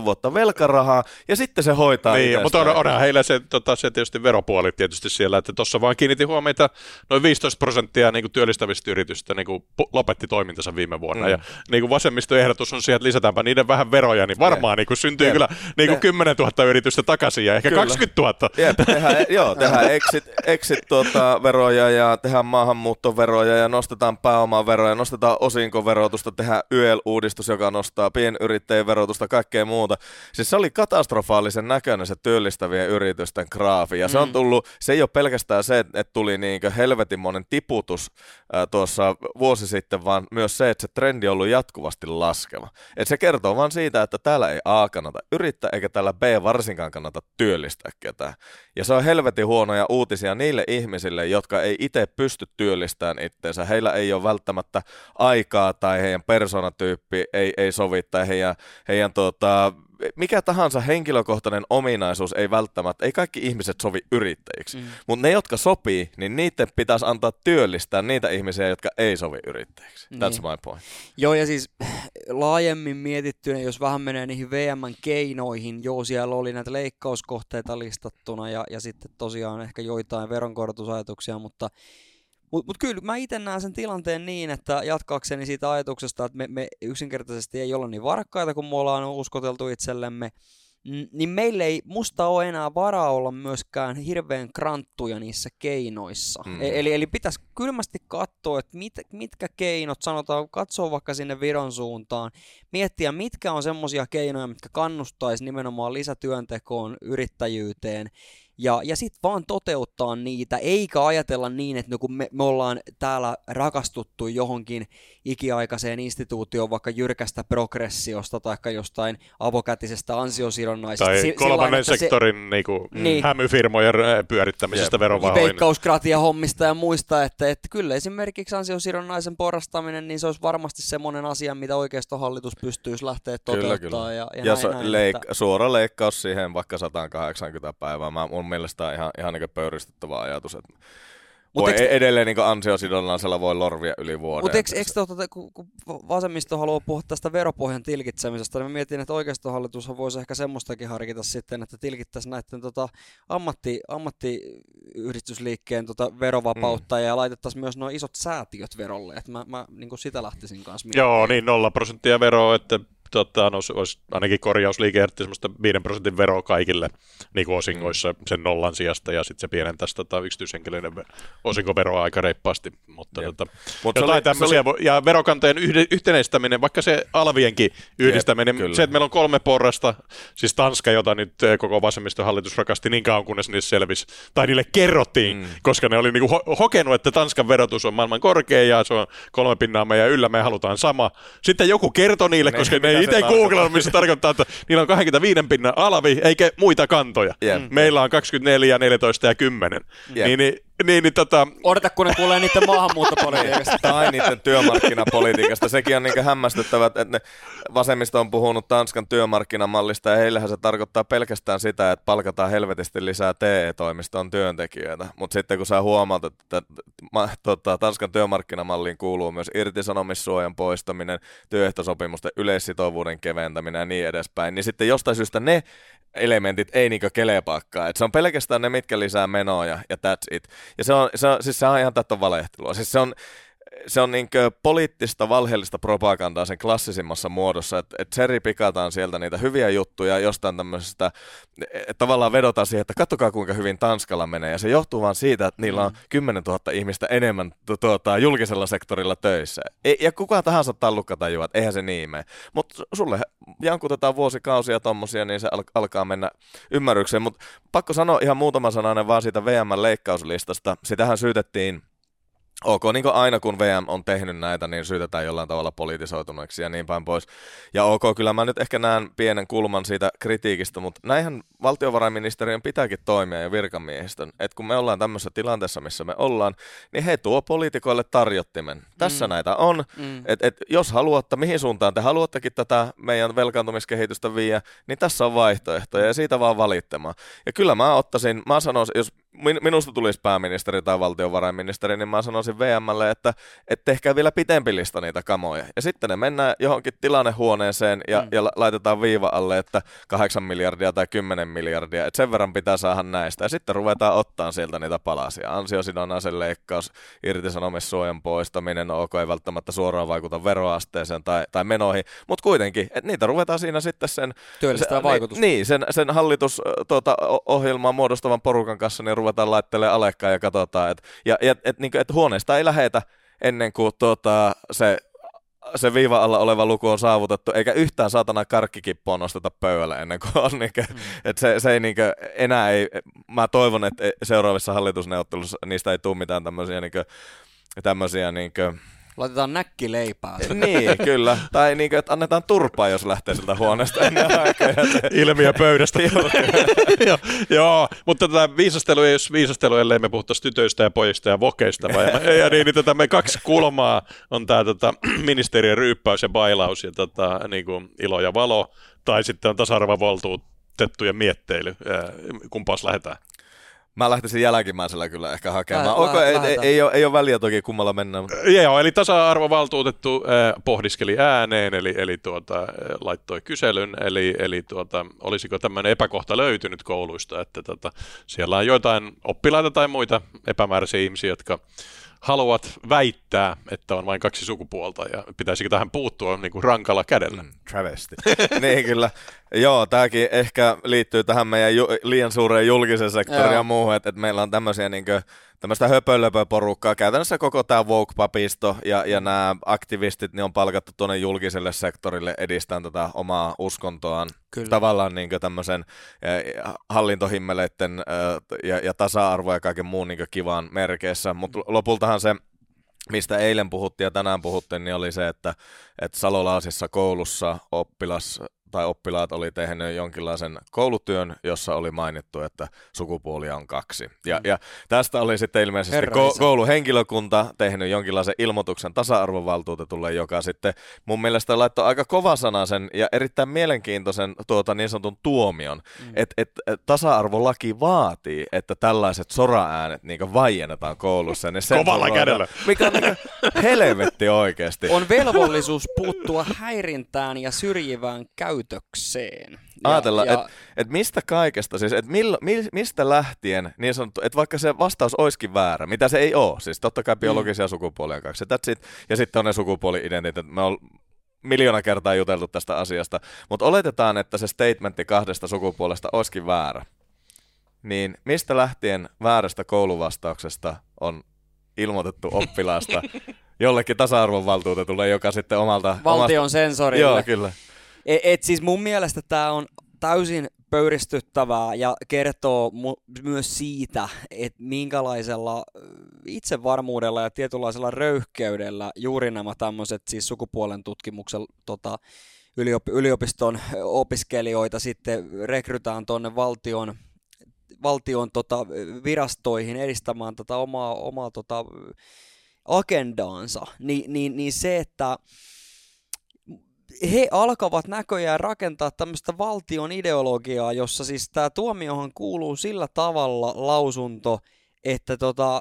10-15 vuotta velkarahaa ja sitten se hoitaa Niin, mutta on, onhan heillä se, tota, se tietysti veropuoli tietysti siellä, että tuossa vaan kiinnitti huomiota noin 15 prosenttia niin kuin työllistävistä yritystä niin kuin lopetti toimintansa viime vuonna mm. ja niin kuin vasemmistoehdotus on siihen, että lisätäänpä niiden vähän veroja, niin varmaan niin kuin syntyy Jep. kyllä niin kuin 10 000 yritystä takaisin ja ehkä kyllä. 20 000. Jep, tehdään, joo, tehdään exit, exit tuota, veroja ja tehdään maahanmuuttoveroja ja nostetaan pääomaveroja, nostetaan osinkoverotusta, tehdään YEL-uudistus, joka nostaa pienyrittäjien verotusta, kaikkea muuta. Siis se oli katastrofaalisen näköinen se työllistävien yritysten graafi ja se on mm. tullut, se ei ole pelkästään se, että tuli niin helvetinmoinen tiputus äh, tuossa vuosi sitten, vaan myös se, että se trendi on ollut jatkuvasti laskeva. Et se kertoo vaan siitä, että täällä ei A kannata yrittää, eikä täällä B varsinkaan kannata työllistää ketään. Ja se on helvetin huonoja uutisia niille ihmisille, jotka ei itse pysty työllistämään itseensä. Heillä ei ole välttämättä aikaa tai heidän persoonatyyppi ei, ei sovi tai heidän, heidän tuota, mikä tahansa henkilökohtainen ominaisuus ei välttämättä, ei kaikki ihmiset sovi yrittäjiksi, mm. mutta ne, jotka sopii, niin niiden pitäisi antaa työllistää niitä ihmisiä, jotka ei sovi yrittäjiksi. That's niin. my point. Joo, ja siis laajemmin mietittynä, jos vähän menee niihin VM-keinoihin, joo, siellä oli näitä leikkauskohteita listattuna ja, ja sitten tosiaan ehkä joitain veronkorotusajatuksia, mutta mutta mut kyllä mä itse näen sen tilanteen niin, että jatkaakseni siitä ajatuksesta, että me, me yksinkertaisesti ei olla niin varakkaita kuin me ollaan uskoteltu itsellemme, niin meille ei musta ole enää varaa olla myöskään hirveän kranttuja niissä keinoissa. Mm. E- eli, eli pitäisi kylmästi katsoa, että mit, mitkä keinot, sanotaan, katsoa vaikka sinne Viron suuntaan, miettiä mitkä on semmoisia keinoja, mitkä kannustaisi nimenomaan lisätyöntekoon, yrittäjyyteen, ja, ja sitten vaan toteuttaa niitä, eikä ajatella niin, että no kun me, me ollaan täällä rakastuttu johonkin ikiaikaiseen instituutioon vaikka jyrkästä progressiosta tai jostain avokätisestä ansiosidonnaisesta. Tai si- kolmannen sektorin se, niinku, niin, hämyfirmojen pyörittämisestä verovahoin. Veikkauskratia hommista ja muista, että, että kyllä esimerkiksi ansiosidonnaisen porrastaminen, niin se olisi varmasti semmoinen asia, mitä oikeistohallitus pystyisi lähteä toteuttaa. Kyllä, kyllä. Ja, ja, ja näin, so, näin, leik- että... suora leikkaus siihen vaikka 180 päivää. Mä, mun mielestä on ihan, ihan niin pöyristyttävä ajatus, että voi eks... E- edelleen niin ansiosidonnaisella voi lorvia yli vuoden. Mutta eikö, eikö tuota, kun, kun vasemmisto haluaa puhua tästä veropohjan tilkitsemisestä, niin mä mietin, että oikeistohallitus voisi ehkä semmoistakin harkita sitten, että tilkittäisiin näiden tota, ammatti, ammatti ammattiyhdistysliikkeen tota verovapautta mm. ja laitettaisiin myös nuo isot säätiöt verolle. Et mä, mä niin sitä lähtisin kanssa miettimään. Joo, niin nolla prosenttia veroa, että tota, no, olisi ainakin korjausliike ehdotti semmoista 5 prosentin veroa kaikille niin kuin osingoissa sen nollan sijasta, ja sitten se pienentäisi tota, yksityishenkilöiden osinkoveroa aika reippaasti. Mutta tota, Mut jotain oli, tämmöisiä, oli... ja verokanteen yhde, yhtenäistäminen, vaikka se alvienkin yhdistäminen, Jep, se, että meillä on kolme porrasta, siis Tanska, jota nyt eh, koko vasemmistohallitus rakasti niin kauan, kunnes niille selvisi, tai niille kerrottiin, mm. koska ne oli niinku ho- hokenut, että Tanskan verotus on maailman korkein, ja se on kolme pinnaa meidän yllä, me halutaan sama. Sitten joku kertoi niille, ne, koska ne ei itse googlannut, missä tarkoittaa, että niillä on 25 pinnan alvi, eikä muita kantoja. Yep. Meillä on 24, 14 ja 10. Yep. Niin, niin niin, niin tota... Odota, kun ne kuulee niiden maahanmuuttopolitiikasta. tai niiden työmarkkinapolitiikasta. Sekin on niin hämmästyttävä, että ne vasemmisto on puhunut Tanskan työmarkkinamallista, ja heillähän se tarkoittaa pelkästään sitä, että palkataan helvetisti lisää TE-toimiston työntekijöitä. Mutta sitten kun sä huomaat, että tota, Tanskan työmarkkinamalliin kuuluu myös irtisanomissuojan poistaminen, työehtosopimusten yleissitovuuden keventäminen ja niin edespäin, niin sitten jostain syystä ne elementit ei niinkö kelepakkaa. Et se on pelkästään ne, mitkä lisää menoja ja that's it. Ja se on, se on, siis se on ihan tätä valehtelua. Siis se on, se on niin poliittista valheellista propagandaa sen klassisimmassa muodossa, että et seri pikataan sieltä niitä hyviä juttuja jostain tämmöisestä, että tavallaan vedotaan siihen, että katsokaa kuinka hyvin Tanskalla menee, ja se johtuu vaan siitä, että niillä on 10 mm. 000 ihmistä enemmän tuota, julkisella sektorilla töissä. E, ja kukaan tahansa tallukka tajuaa, että eihän se niin mene. Mutta sulle jankutetaan vuosikausia tommosia, niin se al- alkaa mennä ymmärrykseen, mutta pakko sanoa ihan muutama sananen vaan siitä VM-leikkauslistasta. Sitähän syytettiin Ok, niin kuin aina kun VM on tehnyt näitä, niin syytetään jollain tavalla politisoituneeksi ja niin päin pois. Ja ok, kyllä mä nyt ehkä näen pienen kulman siitä kritiikistä, mutta näinhän valtiovarainministeriön pitääkin toimia ja virkamiehistön. Että kun me ollaan tämmöisessä tilanteessa, missä me ollaan, niin he tuo poliitikoille tarjottimen. Tässä mm. näitä on. Mm. Että et, jos haluatte, mihin suuntaan te haluattekin tätä meidän velkaantumiskehitystä viiä, niin tässä on vaihtoehtoja ja siitä vaan valittamaan. Ja kyllä mä ottaisin, mä sanoisin, jos min, minusta tulisi pääministeri tai valtiovarainministeri, niin mä sanoisin VMlle, että, että tehkää vielä pitempi lista niitä kamoja. Ja sitten ne mennään johonkin tilannehuoneeseen ja, mm. ja laitetaan viiva alle, että 8 miljardia tai 10 miljardia. Että sen verran pitää saada näistä. Ja sitten ruvetaan ottaa sieltä niitä palasia. Ansiosidonnaisen leikkaus, irtisanomissuojan poistaminen, ok, ei välttämättä suoraan vaikuta veroasteeseen tai, tai menoihin, mutta kuitenkin, että niitä ruvetaan siinä sitten sen... Työllistää vaikutus. Niin, sen, sen hallitusohjelmaa tuota, muodostavan porukan kanssa niin ruvetaan laittelemaan alekkaan ja katsotaan, että ja, ja, et, niin et huoneesta ei lähetä ennen kuin tuota, se se viiva alla oleva luku on saavutettu, eikä yhtään saatana karkkikippoa nosteta pöydälle ennen kuin on. Niin kuin, mm. että se, se ei niin kuin, enää ei, mä toivon, että seuraavissa hallitusneuvottelussa niistä ei tule mitään tämmöisiä, niin kuin, tämmöisiä niin kuin, Laitetaan näkkileipää. niin, kyllä. Tai niin kuin, että annetaan turpaa, jos lähtee siltä huoneesta ennen aikaa. Ilmiö pöydästä. joo, joo, mutta tätä viisastelu ei olisi viisastelu, ellei me puhuttaisi tytöistä ja pojista ja vokeista. Vai? ja niin, niin tätä me kaksi kulmaa on tämä tota, ministerien ryyppäys ja bailaus ja tota, niin kuin ilo ja valo. Tai sitten on tasa-arvovaltuutettujen mietteily. Kumpaas lähdetään? Mä lähtisin jälkimmäisellä kyllä ehkä hakemaan. Lä, lä, ei, ei, ei, ole, ei ole väliä toki kummalla mennään. Joo, eli tasa-arvovaltuutettu äh, pohdiskeli ääneen, eli, eli tuota, äh, laittoi kyselyn, eli, eli tuota, olisiko tämmöinen epäkohta löytynyt kouluista, että tota, siellä on joitain oppilaita tai muita epämääräisiä ihmisiä, jotka haluavat väittää, että on vain kaksi sukupuolta ja pitäisikö tähän puuttua niin kuin rankalla kädellä? Mm, travesti. niin kyllä. Joo, tämäkin ehkä liittyy tähän meidän ju- liian suureen julkisen sektoriin ja muuhun, että, että meillä on tämmöisiä niin kuin, tämmöistä höpölöpöporukkaa. Käytännössä koko tämä woke-papisto ja, ja nämä aktivistit niin on palkattu tuonne julkiselle sektorille edistämään tätä omaa uskontoaan. Kyllä. Tavallaan niin tämmöisen hallintohimmeleiden ja, ja tasa-arvo ja kaiken muun niin kivan merkeissä. Mutta lopultahan se mistä eilen puhuttiin ja tänään puhuttiin, niin oli se, että, että Salolaasissa koulussa oppilas tai oppilaat oli tehnyt jonkinlaisen koulutyön, jossa oli mainittu, että sukupuolia on kaksi. Ja, mm. ja tästä oli sitten ilmeisesti ko- kouluhenkilökunta tehnyt jonkinlaisen ilmoituksen tasa-arvovaltuutetulle, joka sitten mun mielestä laittoi aika kovasanaisen ja erittäin mielenkiintoisen tuota niin sanotun tuomion, mm. että et, et, tasa-arvolaki vaatii, että tällaiset sora-äänet niin vaiennetaan koulussa. Niin Kovalla kädellä. Mikä on niin helvetti oikeasti. On velvollisuus puuttua häirintään ja syrjivään käytökseen ajatella, että et mistä kaikesta, siis että mistä lähtien, niin sanottu, että vaikka se vastaus olisikin väärä, mitä se ei ole, siis totta kai biologisia mm. sukupuolia kaksi, ja, ja sitten on ne sukupuoli-identiteetit, me on miljoona kertaa juteltu tästä asiasta, mutta oletetaan, että se statementti kahdesta sukupuolesta olisikin väärä. Niin mistä lähtien väärästä kouluvastauksesta on ilmoitettu oppilaasta jollekin tasa-arvonvaltuutetulle, joka sitten omalta... Valtion omasta... sensorille. Joo, kyllä. Et, et siis mun mielestä tämä on täysin pöyristyttävää ja kertoo mu- myös siitä, että minkälaisella itsevarmuudella ja tietynlaisella röyhkeydellä juuri nämä tämmöiset siis sukupuolen tutkimuksen tota, yliop- yliopiston opiskelijoita sitten rekrytään tuonne valtion valtion tota, virastoihin edistämään tätä omaa, omaa tota, agendaansa, niin, niin, niin se, että he alkavat näköjään rakentaa tämmöistä valtion ideologiaa, jossa siis tämä tuomiohan kuuluu sillä tavalla lausunto, että tota,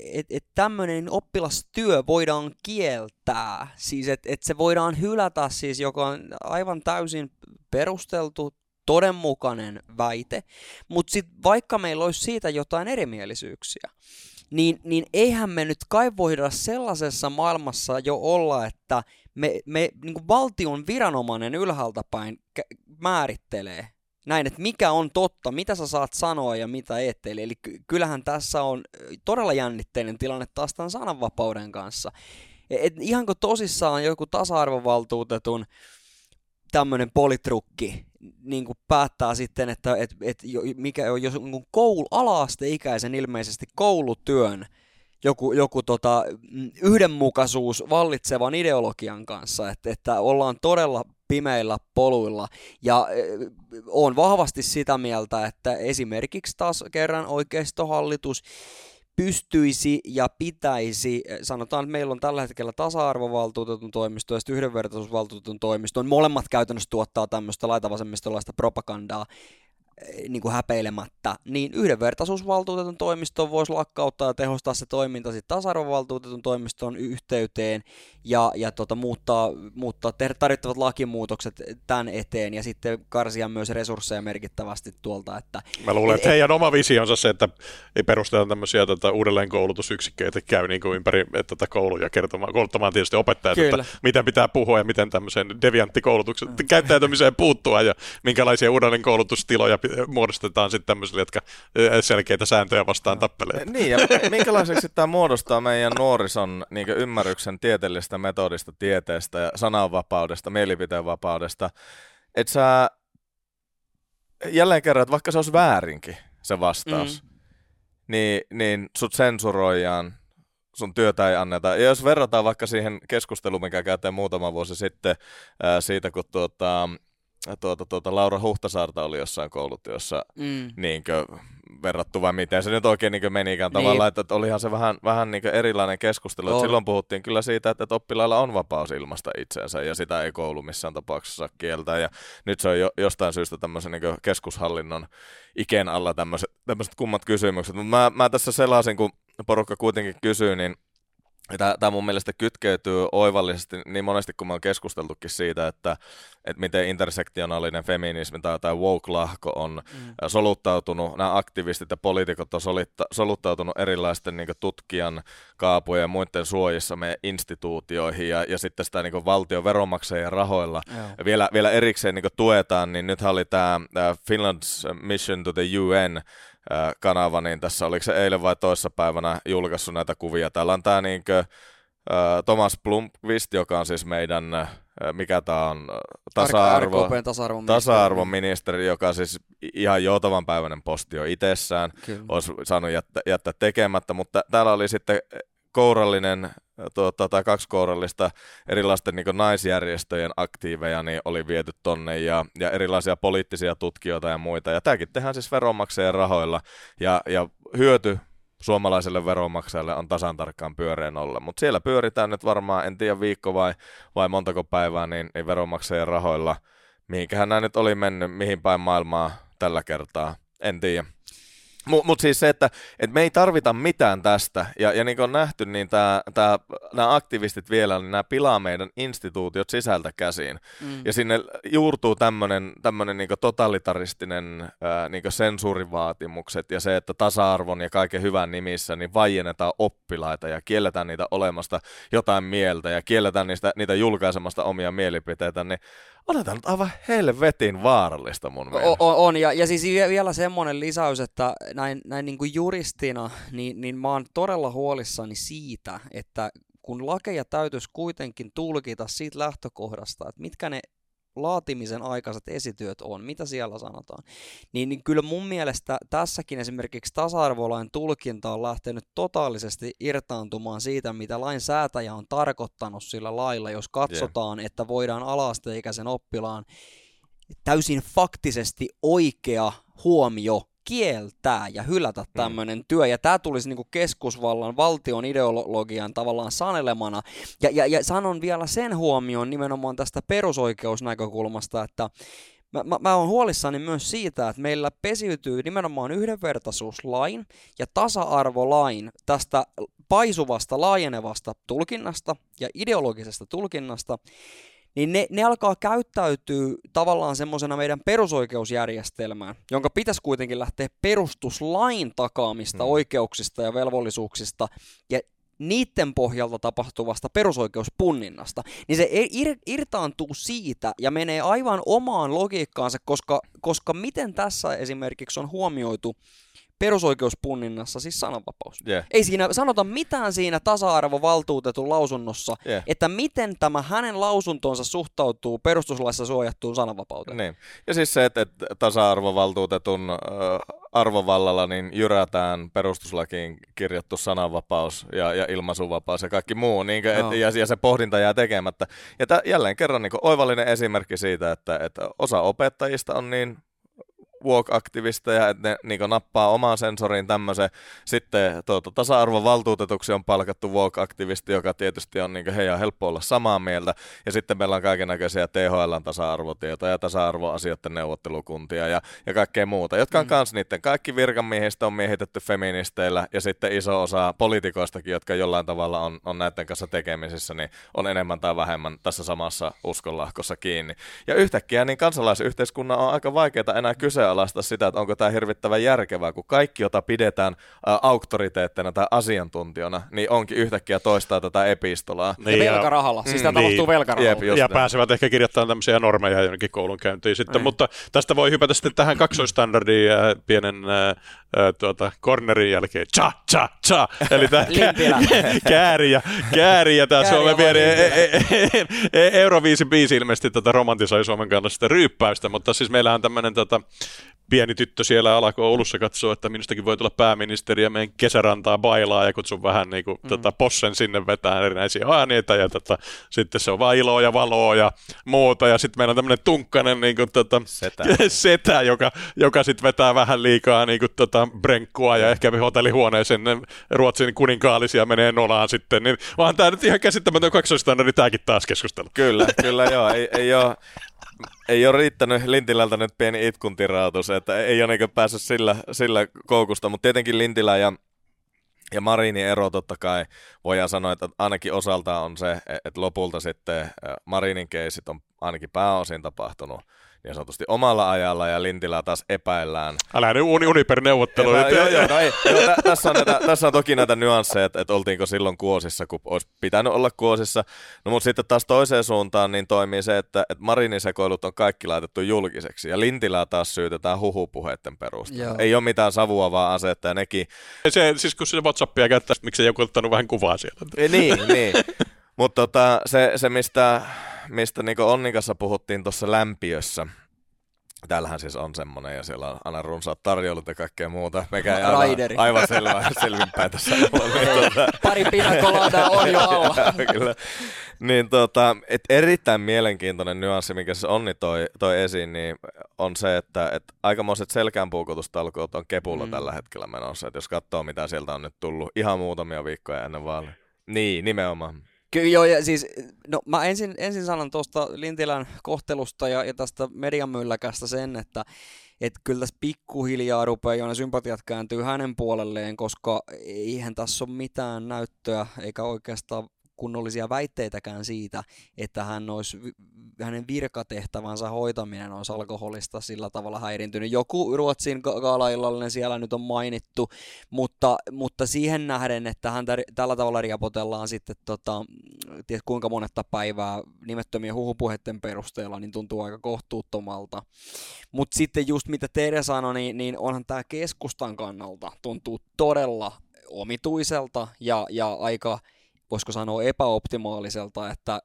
et, et tämmöinen oppilastyö voidaan kieltää, siis että et se voidaan hylätä siis, joka on aivan täysin perusteltu, todenmukainen väite, mutta sitten vaikka meillä olisi siitä jotain erimielisyyksiä, niin, niin eihän me nyt kai voida sellaisessa maailmassa jo olla, että me, me niin kuin valtion viranomainen ylhäältä päin määrittelee näin, että mikä on totta, mitä sä saat sanoa ja mitä et. Eli, eli kyllähän tässä on todella jännitteinen tilanne taas tämän sananvapauden kanssa. Et ihanko tosissaan joku tasa-arvovaltuutetun tämmöinen politrukki niin kuin päättää sitten, että et, et, mikä on jos niin koulu, ala-asteikäisen ilmeisesti koulutyön joku, joku tota, mm, yhdenmukaisuus vallitsevan ideologian kanssa, että, että ollaan todella pimeillä poluilla. Ja äh, on vahvasti sitä mieltä, että esimerkiksi taas kerran oikeistohallitus pystyisi ja pitäisi, sanotaan, että meillä on tällä hetkellä tasa-arvovaltuutetun toimisto ja yhdenvertaisuusvaltuutetun toimisto, molemmat käytännössä tuottaa tämmöistä laitavasemmistolaista propagandaa, Eh, niin kuin häpeilemättä, niin yhdenvertaisuusvaltuutetun toimiston voisi lakkauttaa ja tehostaa se toiminta sitten tasa-arvovaltuutetun toimiston yhteyteen ja, ja tota, muuttaa, muuttaa, tehdä tarvittavat lakimuutokset tämän eteen ja sitten karsia myös resursseja merkittävästi tuolta. Että, Mä luulen, et, että heidän oma visionsa se, että ei perusteta tämmöisiä tota, uudelleenkoulutusyksikköitä, käy niin kuin ympäri tätä kouluja kertomaan, kouluttamaan tietysti opettajat, Kyllä. että miten pitää puhua ja miten tämmöiseen devianttikoulutuksen käyttäytymiseen puuttua ja minkälaisia uudelleenkoulutustiloja muodostetaan sitten tämmöisille, jotka selkeitä sääntöjä vastaan tappelee. Niin, ja minkälaiseksi tämä muodostaa meidän nuorison niin ymmärryksen tieteellisestä metodista, tieteestä ja sananvapaudesta, mielipiteenvapaudesta, että sä jälleen kerran, että vaikka se olisi väärinkin se vastaus, mm. niin, niin sut sensuroidaan, sun työtä ei anneta. Ja jos verrataan vaikka siihen keskusteluun, mikä käytiin muutama vuosi sitten ää, siitä, kun tuota, tuota, tuota, Laura Huhtasaarta oli jossain koulutyössä mm. niinkö, verrattu vai miten se nyt oikein niin menikään niin. tavallaan, että, että olihan se vähän, vähän niin erilainen keskustelu. Että silloin puhuttiin kyllä siitä, että, että oppilailla on vapaus ilmasta itseensä ja sitä ei koulu missään tapauksessa kieltä. Ja nyt se on jo, jostain syystä tämmöisen niin keskushallinnon iken alla tämmöiset, tämmöiset kummat kysymykset. Mutta mä, mä tässä selasin, kun porukka kuitenkin kysyy, niin Tämä mun mielestä kytkeytyy oivallisesti niin monesti, kun me on keskusteltukin siitä, että, että miten intersektionaalinen feminismi tai, tai woke-lahko on mm. soluttautunut, nämä aktivistit ja poliitikot on solitta, soluttautunut erilaisten niin tutkijan kaapujen ja muiden suojissa meidän instituutioihin ja, ja sitten sitä niin valtion veronmaksajien rahoilla. Ja vielä, vielä erikseen niin tuetaan, niin nythän oli tämä Finland's Mission to the UN, kanava, niin tässä oliko se eilen vai toissapäivänä julkaissut näitä kuvia. Täällä on tämä niinkö, Thomas Blomqvist, joka on siis meidän, mikä tämä on, tasa-arvo, tasa-arvoministeri, joka siis ihan joutavan päiväinen posti on itsessään, Kyllä. olisi saanut jättää, jättää tekemättä, mutta täällä oli sitten kourallinen tuota, tai kaksi kourallista erilaisten niin naisjärjestöjen aktiiveja niin oli viety tonne ja, ja erilaisia poliittisia tutkijoita ja muita. Ja tämäkin tehdään siis veronmaksajien rahoilla ja, ja hyöty suomalaiselle veronmaksajalle on tasan tarkkaan pyöreän olla. Mutta siellä pyöritään nyt varmaan, en tiedä viikko vai, vai montako päivää, niin, niin veronmaksajien rahoilla. Mihinkähän nämä nyt oli mennyt, mihin päin maailmaa tällä kertaa, en tiedä. Mutta mut siis se, että et me ei tarvita mitään tästä, ja, ja niin kuin on nähty, niin nämä aktivistit vielä, niin nämä pilaa meidän instituutiot sisältä käsiin. Mm. Ja sinne juurtuu tämmöinen niin totalitaristinen ää, niin sensuurivaatimukset, ja se, että tasa-arvon ja kaiken hyvän nimissä niin vaiennetaan oppilaita, ja kielletään niitä olemasta jotain mieltä, ja kielletään niistä, niitä julkaisemasta omia mielipiteitä, niin on tämä nyt aivan helvetin vaarallista mun mielestä. On, on ja, ja siis vielä semmoinen lisäys, että näin, näin niin kuin juristina, niin, niin mä oon todella huolissani siitä, että kun lakeja täytyisi kuitenkin tulkita siitä lähtökohdasta, että mitkä ne laatimisen aikaiset esityöt on, mitä siellä sanotaan, niin, niin kyllä mun mielestä tässäkin esimerkiksi tasa-arvolain tulkinta on lähtenyt totaalisesti irtaantumaan siitä, mitä lainsäätäjä on tarkoittanut sillä lailla, jos katsotaan, yeah. että voidaan alasteikäisen oppilaan täysin faktisesti oikea huomio kieltää ja hylätä tämmöinen mm. työ. Ja tämä tulisi niinku keskusvallan, valtion ideologian tavallaan sanelemana. Ja, ja, ja sanon vielä sen huomioon nimenomaan tästä perusoikeusnäkökulmasta, että Mä, mä, mä oon huolissani myös siitä, että meillä pesiytyy nimenomaan yhdenvertaisuuslain ja tasa-arvolain tästä paisuvasta, laajenevasta tulkinnasta ja ideologisesta tulkinnasta, niin ne, ne alkaa käyttäytyy tavallaan semmoisena meidän perusoikeusjärjestelmään, jonka pitäisi kuitenkin lähteä perustuslain takaamista mm. oikeuksista ja velvollisuuksista ja niiden pohjalta tapahtuvasta perusoikeuspunninnasta, niin se ir- irtaantuu siitä ja menee aivan omaan logiikkaansa, koska, koska miten tässä esimerkiksi on huomioitu perusoikeuspunninnassa siis sananvapaus. Yeah. Ei siinä sanota mitään siinä tasa-arvovaltuutetun lausunnossa, yeah. että miten tämä hänen lausuntonsa suhtautuu perustuslaissa suojattuun sananvapauteen. Niin. Ja siis se, että, että tasa-arvovaltuutetun äh, arvovallalla niin jyrätään perustuslakiin kirjattu sananvapaus ja, ja ilmaisuvapaus ja kaikki muu, niin kuin, no. et, ja, ja se pohdinta jää tekemättä. Ja tä, jälleen kerran niin oivallinen esimerkki siitä, että, että osa opettajista on niin woke-aktivisteja, että ne niin nappaa omaan sensoriin tämmöisen. Sitten tuota, tasa-arvovaltuutetuksi on palkattu woke-aktivisti, joka tietysti on niin heidän helppo olla samaa mieltä. Ja sitten meillä on kaikenlaisia THLn tasa-arvotietoja ja tasa-arvoasioiden neuvottelukuntia ja, ja kaikkea muuta, jotka on mm. niiden kaikki virkamiehistä on miehitetty feministeillä ja sitten iso osa poliitikoistakin, jotka jollain tavalla on, on näiden kanssa tekemisissä, niin on enemmän tai vähemmän tässä samassa uskonlahkossa kiinni. Ja yhtäkkiä niin kansalaisyhteiskunnan on aika vaikeaa enää kyse kyseenalaista sitä, että onko tämä hirvittävän järkevää, kun kaikki, jota pidetään ä, auktoriteettina tai asiantuntijana, niin onkin yhtäkkiä toistaa tätä epistolaa. Niin, ja velkarahalla, siis tämä mm, tapahtuu niin, velkarahalla. Jep, ja näin. pääsevät ehkä kirjoittamaan tämmöisiä normeja jonnekin koulun käyntiin sitten, niin. mutta tästä voi hypätä sitten tähän kaksoistandardiin ja pienen äh, tuota, cornerin jälkeen cha, cha, cha, eli tämä kääri ja, kääri ja tämä Suomen pieni e- e- e- Euroviisin biisi ilmeisesti tätä romantisoi Suomen kannasta ryyppäystä, mutta siis meillähän on tämmöinen tota, pieni tyttö siellä alakoulussa katsoo, että minustakin voi tulla pääministeri ja meidän kesärantaa bailaa ja kutsun vähän niin kuin, mm. tota, possen sinne vetää erinäisiä ääniitä ja tota, sitten se on vaan iloa ja valoa ja muuta ja sitten meillä on tämmöinen tunkkanen niin kuin, tota, setä. setä, joka, joka sitten vetää vähän liikaa niin kuin, tota, brenkkua ja ehkä hotellihuoneeseen Ruotsin kuninkaallisia menee nolaan sitten, niin vaan tämä nyt ihan käsittämätön kaksoistandardi tämäkin taas keskustelu. Kyllä, kyllä joo, ei, ei ole ei ole riittänyt Lintilältä nyt pieni itkuntirautus, että ei ole niin päässyt sillä, sillä koukusta, mutta tietenkin Lintilä ja ja Marinin ero totta kai. Voidaan sanoa, että ainakin osalta on se, että lopulta sitten Marinin keisit on ainakin pääosin tapahtunut niin sanotusti omalla ajalla ja Lintilä taas epäillään. Älä nyt uni, Uniper-neuvotteluja. Epä, joo, joo, no ei, joo, tä, tässä, on näitä, tässä on toki näitä nyansseja, että, että oltiinko silloin kuosissa, kun olisi pitänyt olla kuosissa. No mutta sitten taas toiseen suuntaan niin toimii se, että, että Marinin sekoilut on kaikki laitettu julkiseksi ja Lintilää taas syytetään huhupuheiden perusteella. Ei ole mitään savua vaan asetta ja nekin. Se, siis kun se Whatsappia käyttää, miksi joku ottanut vähän kuvaa sieltä. niin, niin. Mutta tota, se, se, mistä, mistä niin Onnikassa puhuttiin tuossa lämpiössä, Täällähän siis on semmoinen ja siellä on aina runsaat tarjoulut ja kaikkea muuta. Mekä ei aivan, aivan selvä, selvinpäin tässä olla. Niin, tuota... Pari pinakoladaa on jo alla. Kyllä. Niin tota, et erittäin mielenkiintoinen nyanssi, mikä se Onni toi, toi esiin, niin on se, että et aikamoiset selkäänpuukotustalkoot on kepulla mm. tällä hetkellä menossa. Et jos katsoo, mitä sieltä on nyt tullut ihan muutamia viikkoja ennen vaaleja. Niin, nimenomaan. Kyllä joo, ja siis, no mä ensin, ensin sanon tuosta Lintilän kohtelusta ja, ja tästä median mylläkästä sen, että että kyllä tässä pikkuhiljaa rupeaa jo ne sympatiat kääntyy hänen puolelleen, koska eihän tässä ole mitään näyttöä eikä oikeastaan kunnollisia väitteitäkään siitä, että hän olisi, hänen virkatehtävänsä hoitaminen olisi alkoholista sillä tavalla häirintynyt. Joku Ruotsin gaalaillallinen siellä nyt on mainittu, mutta, mutta siihen nähden, että hän tällä tavalla riepotellaan sitten tota, tiedät, kuinka monetta päivää nimettömien huhupuheiden perusteella, niin tuntuu aika kohtuuttomalta. Mutta sitten just mitä Tere sanoi, niin, niin onhan tämä keskustan kannalta tuntuu todella omituiselta ja, ja aika voisiko sanoa epäoptimaaliselta, että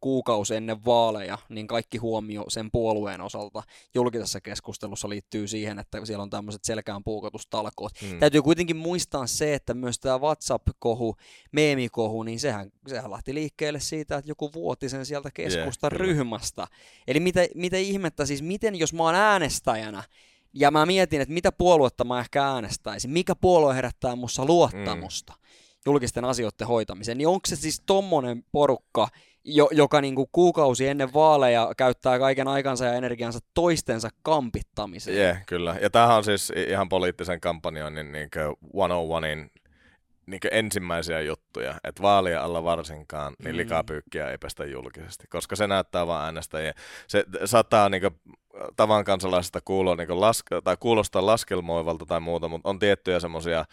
kuukausi ennen vaaleja, niin kaikki huomio sen puolueen osalta julkisessa keskustelussa liittyy siihen, että siellä on tämmöiset selkään puukotustalkoot. Hmm. Täytyy kuitenkin muistaa se, että myös tämä WhatsApp-kohu, meemikohu, niin sehän, sehän lähti liikkeelle siitä, että joku vuoti sen sieltä keskustan yeah, ryhmästä. Eli mitä, mitä ihmettä siis, miten jos mä oon äänestäjänä, ja mä mietin, että mitä puoluetta mä ehkä äänestäisin, mikä puolue herättää mussa luottamusta. Hmm julkisten asioiden hoitamiseen, niin onko se siis tommonen porukka, jo, joka niinku kuukausi ennen vaaleja käyttää kaiken aikansa ja energiansa toistensa kampittamiseen? Yeah, kyllä. Ja tämähän on siis ihan poliittisen kampanjoinnin niin 101in niin ensimmäisiä juttuja, että vaalia alla varsinkaan, niin mm. likapyykkiä ei pestä julkisesti, koska se näyttää vaan äänestäjiä. Se saattaa niin tavan kansalaisesta kuuloa, niin laske- tai kuulostaa laskelmoivalta tai muuta, mutta on tiettyjä semmoisia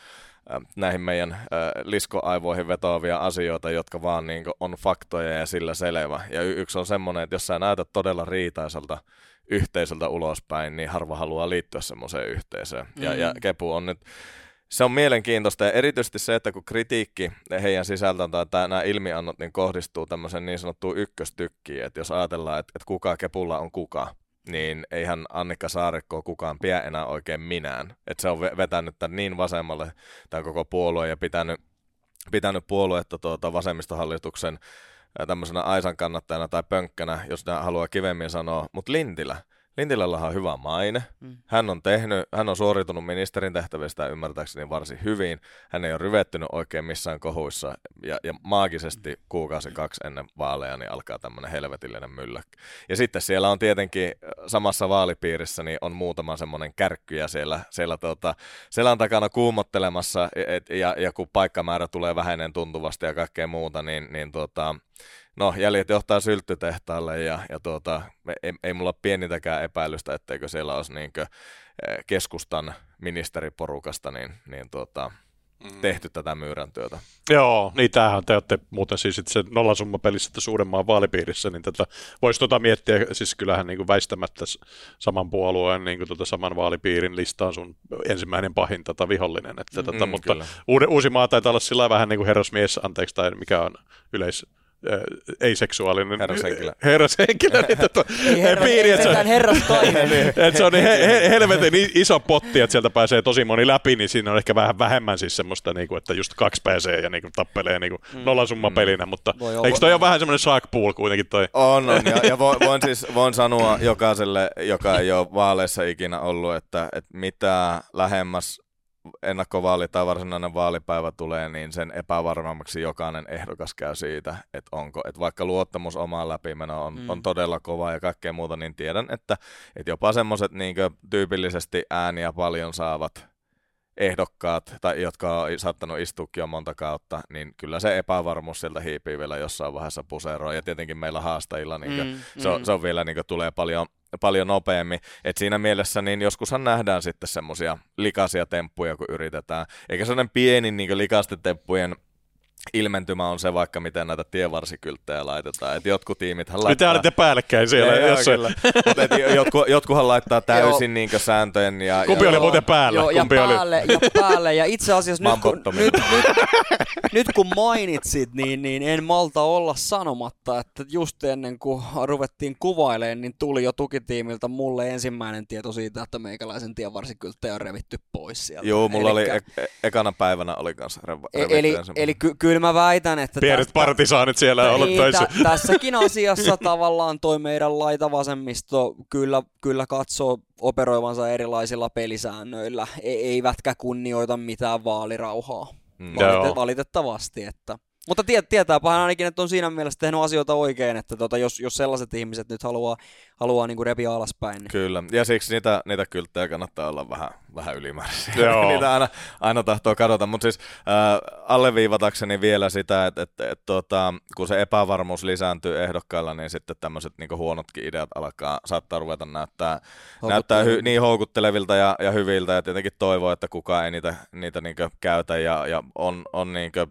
näihin meidän äh, liskoaivoihin vetoavia asioita, jotka vaan niin kuin, on faktoja ja sillä selvä. Ja y- yksi on semmoinen, että jos sä näytät todella riitaiselta yhteisöltä ulospäin, niin harva haluaa liittyä semmoiseen yhteisöön. Mm-hmm. Ja, ja mm. Kepu on nyt se on mielenkiintoista ja erityisesti se, että kun kritiikki heidän sisältään tai nämä ilmiannot niin kohdistuu tämmöisen niin sanottuun ykköstykkiin, että jos ajatellaan, että, että kuka kepulla on kuka, niin eihän Annika Saarikko kukaan pidä enää oikein minään. Että se on vetänyt tämän niin vasemmalle tämä koko puolue ja pitänyt, pitänyt puoluetta tuota vasemmistohallituksen tämmöisenä Aisan kannattajana tai pönkkänä, jos ne haluaa kivemmin sanoa. Mutta Lintilä, Lintilällä on hyvä maine. Mm. Hän on tehnyt, hän on suoritunut ministerin tehtävistä ymmärtääkseni varsin hyvin. Hän ei ole ryvettynyt oikein missään kohuissa. Ja, ja maagisesti kuukausi kaksi ennen vaaleja niin alkaa tämmöinen helvetillinen mylläkkä. Ja sitten siellä on tietenkin samassa vaalipiirissä niin on muutama semmoinen kärkkyjä siellä, siellä tota, selän takana kuumottelemassa. Et, ja, ja kun paikkamäärä tulee vähäinen tuntuvasti ja kaikkea muuta, niin, niin tota, no, jäljet johtaa sylttytehtaalle ja, ja tuota, ei, ei mulla pienintäkään epäilystä, etteikö siellä olisi niinkö keskustan ministeriporukasta niin, niin tuota, mm. tehty tätä myyrän työtä. Joo, niin tämähän te olette muuten siis se nollasummapelissä että suuremman vaalipiirissä, niin tätä voisi tota miettiä, siis kyllähän niin kuin väistämättä saman puolueen niin kuin tota saman vaalipiirin listaan sun ensimmäinen pahin tota vihollinen. Että, mm, tota, mutta uusi maa taitaa olla sillä vähän niin kuin herrasmies, anteeksi, tai mikä on yleis ei-seksuaalinen herrashenkilö, herrashenkilö niin tota, ei herra, piiri, ei että se, herraskainen. niin, että se on niin he, he, helvetin iso potti, että sieltä pääsee tosi moni läpi, niin siinä on ehkä vähän vähemmän siis semmoista, niin kuin, että just kaksi pääsee ja niin kuin, tappelee niin kuin mm. nollasumma mm. pelinä, mutta Voi eikö toi ole vähän semmoinen shark pool kuitenkin toi? On, on ja, ja voin, voin, siis, voin sanoa jokaiselle, joka ei ole vaaleissa ikinä ollut, että, että mitä lähemmäs ennakkovaali tai varsinainen vaalipäivä tulee, niin sen epävarmemmaksi jokainen ehdokas käy siitä, että onko. Että vaikka luottamus omaan läpimeno on, mm. on todella kova ja kaikkea muuta, niin tiedän, että, että jopa semmoiset niin tyypillisesti ääniä paljon saavat ehdokkaat, tai jotka on saattanut istuukin jo monta kautta, niin kyllä se epävarmuus sieltä hiipii vielä jossain vaiheessa puseroa. Ja tietenkin meillä haastajilla niin mm, se, mm. se on vielä niin tulee paljon, paljon nopeammin. Et siinä mielessä niin joskushan nähdään sitten semmoisia likaisia temppuja, kun yritetään. Eikä sellainen pieni niin likaisten temppujen ilmentymä on se vaikka, miten näitä tievarsikylttejä laitetaan. Et jotkut tiimithän laittaa... Mitä olette päällekkäin siellä? Joo, jos kyllä. Mutta jotku, jotkuhan laittaa täysin niin sääntöjen. Ja, Kumpi ja... oli muuten päällä? Joo, Kumpi ja, päälle, oli? ja päälle. Ja itse asiassa nyt kun, nyt, nyt, nyt kun mainitsit, niin, niin en malta olla sanomatta, että just ennen kuin ruvettiin kuvailemaan, niin tuli jo tukitiimiltä mulle ensimmäinen tieto siitä, että meikäläisen tievarsikylttejä on revitty pois sieltä. Joo, mulla Elikkä... oli e- ekana päivänä oli kanssa rev- e- Eli, eli ky- kyllä mä väitän, että... Pienet tästä, partisaanit siellä niin, ollut töissä. Tä, tässäkin asiassa tavallaan toi meidän laitavasemmisto kyllä, kyllä katsoo operoivansa erilaisilla pelisäännöillä, e- eivätkä kunnioita mitään vaalirauhaa. Mm. Valite- valitettavasti, että... Mutta tiet, tietääpähän ainakin, että on siinä mielessä tehnyt asioita oikein, että tota, jos, jos sellaiset ihmiset nyt haluaa, haluaa niin kuin repiä alaspäin. Niin... Kyllä, ja siksi niitä, niitä kylttejä kannattaa olla vähän, vähän ylimääräisiä. Joo. niitä aina, aina tahtoo kadota, mutta siis äh, alleviivatakseni vielä sitä, että, että, että tota, kun se epävarmuus lisääntyy ehdokkailla, niin sitten tämmöiset niin huonotkin ideat alkaa, saattaa ruveta näyttää, näyttää hy, niin houkuttelevilta ja, ja hyviltä, ja tietenkin toivoo, että kukaan ei niitä, niitä niin käytä, ja, ja on, on niin kuin,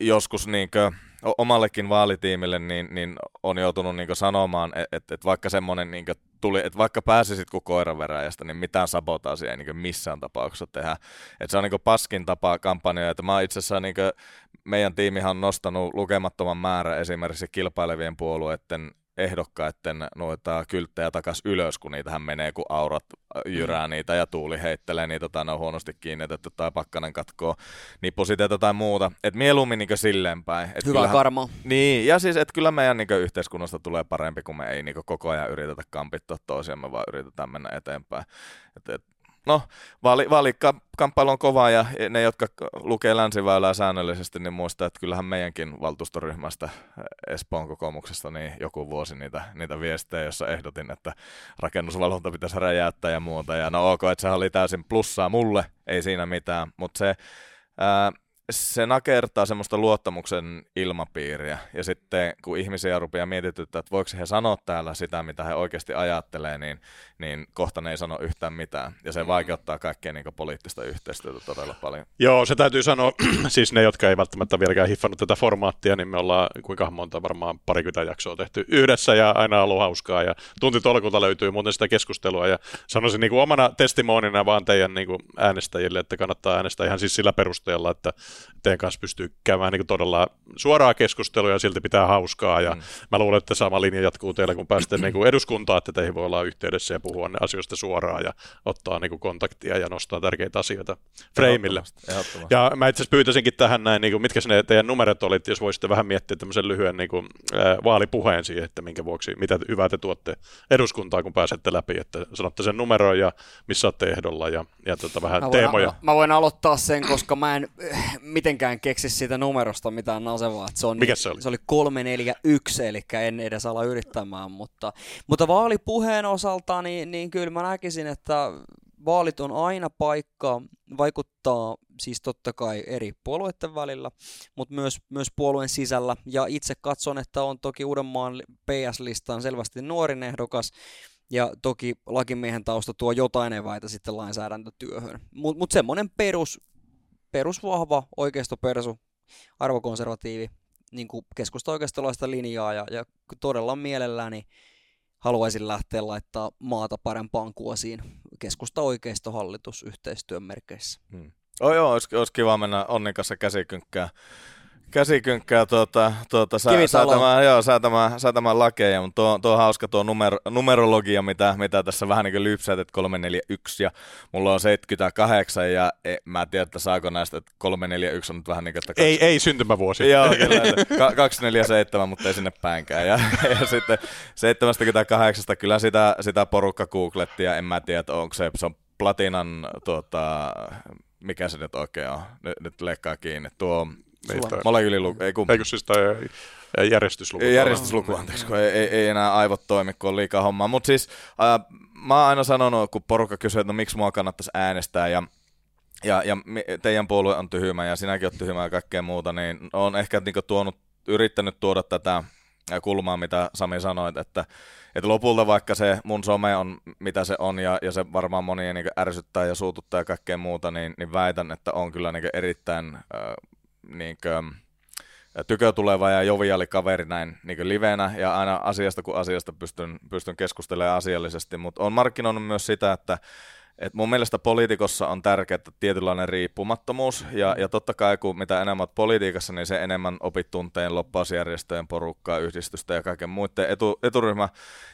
joskus niin kuin, omallekin vaalitiimille niin, niin on joutunut niin sanomaan, että et, vaikka semmoinen niin tuli, että vaikka pääsisit kuin koiraveräjästä, niin mitään sabotaasia ei niin missään tapauksessa tehdä. Et se on niin paskin tapa kampanjoja. Että mä itse asiassa niin meidän tiimihan on nostanut lukemattoman määrän esimerkiksi kilpailevien puolueiden ehdokkaiden noita kylttejä takas ylös, kun niitähän menee, kun aurat jyrää mm. niitä ja tuuli heittelee niitä tai ne on huonosti kiinnitetty tai pakkanen katkoo nipusiteita tai muuta. Et mieluummin niin silleen päin. Et Hyvä kyllähän, karma. Niin, ja siis, että kyllä meidän niin yhteiskunnasta tulee parempi, kun me ei niin koko ajan yritetä kampittaa toisiamme, vaan yritetään mennä eteenpäin. Et, et, No, vaalikamppailu on kova ja ne, jotka lukee länsiväylää säännöllisesti, niin muistaa, että kyllähän meidänkin valtuustoryhmästä Espoon kokoomuksesta niin joku vuosi niitä, niitä viestejä, jossa ehdotin, että rakennusvalvonta pitäisi räjäyttää ja muuta. Ja no ok, että se oli täysin plussaa mulle, ei siinä mitään, mutta se ää, se nakertaa semmoista luottamuksen ilmapiiriä. Ja sitten kun ihmisiä rupeaa mietityttää, että voiko he sanoa täällä sitä, mitä he oikeasti ajattelee, niin, niin kohta ne ei sano yhtään mitään. Ja se mm. vaikeuttaa kaikkea niin poliittista yhteistyötä todella paljon. Joo, se täytyy sanoa, siis ne, jotka ei välttämättä vieläkään hiffannut tätä formaattia, niin me ollaan kuinka monta varmaan parikymmentä jaksoa tehty yhdessä ja aina ollut hauskaa. Ja tuntitolkulta löytyy muuten sitä keskustelua. Ja sanoisin niin kuin omana testimonina vaan teidän niin kuin äänestäjille, että kannattaa äänestää ihan siis sillä perusteella, että teidän kanssa pystyy käymään niin todella suoraa keskustelua ja silti pitää hauskaa. Ja mm. mä luulen, että sama linja jatkuu teillä, kun pääsette niin kuin eduskuntaan, että teihin voi olla yhteydessä ja puhua ne asioista suoraan ja ottaa niin kuin kontaktia ja nostaa tärkeitä asioita freimille. Ja mä itse asiassa pyytäisinkin tähän näin, niin kuin, mitkä ne teidän numerot olit, jos voisitte vähän miettiä tämmöisen lyhyen niin kuin, ää, vaalipuheen siihen, että minkä vuoksi, mitä hyvää te tuotte eduskuntaan, kun pääsette läpi, että sanotte sen numeron ja missä olette ehdolla ja, ja tota, vähän mä teemoja. Voin, mä voin aloittaa sen, koska mä en mitenkään keksi siitä numerosta mitään nasevaa. Se, on, Mikä se oli? Se oli 341, eli en edes ala yrittämään, mutta, mutta vaalipuheen osalta, niin, niin kyllä mä näkisin, että vaalit on aina paikka vaikuttaa siis totta kai eri puolueiden välillä, mutta myös, myös puolueen sisällä. Ja itse katson, että on toki Uudenmaan PS-listaan selvästi nuorin ehdokas, ja toki lakimiehen tausta tuo jotain eväitä sitten lainsäädäntötyöhön. Mutta mut semmoinen perus, perusvahva oikeistopersu, arvokonservatiivi, niin kuin keskusta oikeistolaista linjaa ja, ja todella mielelläni haluaisin lähteä laittaa maata parempaan kuosiin keskusta oikeistohallitus yhteistyön merkeissä. Hmm. Oh joo, olisi, olisi kiva mennä Onnin kanssa käsikynkkää käsikynkkää tuota, tuota, sä, säätämään, joo, säätämään, säätämään lakeja, mutta tuo, tuo on hauska tuo numero, numerologia, mitä, mitä tässä vähän niin kuin lypsäät, että 341 ja mulla on 78 ja e, mä en tiedä, että saako näistä, että 341 on nyt vähän niin kuin, että... Kaksi, ei, ei syntymävuosi. Joo, kyllä, että 247, mutta ei sinne päinkään. Ja, ja sitten 78, kyllä sitä, sitä porukka googletti ja en mä tiedä, että onko se, se on platinan, tuota, mikä se nyt oikein on, nyt, nyt leikkaa kiinni, tuo Molekyyliluku, ei kumpi. Eikö siis toi järjestysluku? Järjestysluku, anteeksi, kun ei, ei, ei, enää aivot toimi, kun on liikaa hommaa. Mutta siis äh, mä oon aina sanonut, kun porukka kysyy, että no miksi mua kannattaisi äänestää, ja ja, ja teidän puolue on tyhmä ja sinäkin olet tyhmä ja kaikkea muuta, niin on ehkä niin tuonut, yrittänyt tuoda tätä kulmaa, mitä Sami sanoit, että, että lopulta vaikka se mun some on mitä se on ja, ja se varmaan monia niin ärsyttää ja suututtaa ja kaikkea muuta, niin, niin väitän, että on kyllä niin erittäin äh, niin kuin, tykö tuleva ja joviaali kaveri näin niin livenä ja aina asiasta kuin asiasta pystyn, pystyn keskustelemaan asiallisesti, mutta on markkinoinut myös sitä, että et mun mielestä poliitikossa on tärkeää tietynlainen riippumattomuus, ja, ja totta kai kun mitä enemmän politiikassa, niin se enemmän opit tunteen loppausjärjestöjen porukkaa, yhdistystä ja kaiken muiden etu, eturyhmä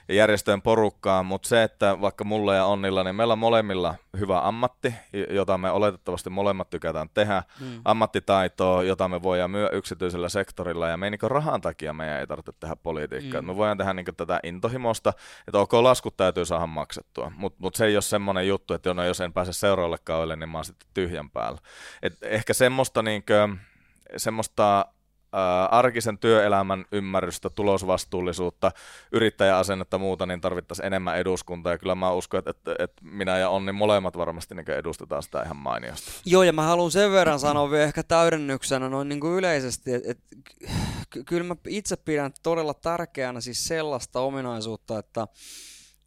ja järjestöjen porukkaa, mutta se, että vaikka mulla ja Onnilla, niin meillä on molemmilla hyvä ammatti, jota me oletettavasti molemmat tykätään tehdä, mm. ammattitaitoa, jota me voidaan myö yksityisellä sektorilla, ja me ei niin rahan takia meidän ei tarvitse tehdä politiikkaa. Mm. Me voidaan tehdä niin tätä intohimosta, että ok, laskut täytyy saada maksettua, mutta mut se ei ole semmoinen juttu, että no, jos en pääse seuraavalle kaudelle, niin mä oon sitten tyhjän päällä. Et ehkä semmoista niin kuin, semmoista arkisen työelämän ymmärrystä, tulosvastuullisuutta, yrittäjäasennetta muuta, niin tarvittaisiin enemmän eduskuntaa. Ja kyllä mä uskon, että, että, että minä ja Onni molemmat varmasti niin edustetaan sitä ihan mainiosti. Joo, ja mä haluan sen verran sanoa vielä ehkä täydennyksenä noin niin kuin yleisesti, että, että kyllä mä itse pidän todella tärkeänä siis sellaista ominaisuutta, että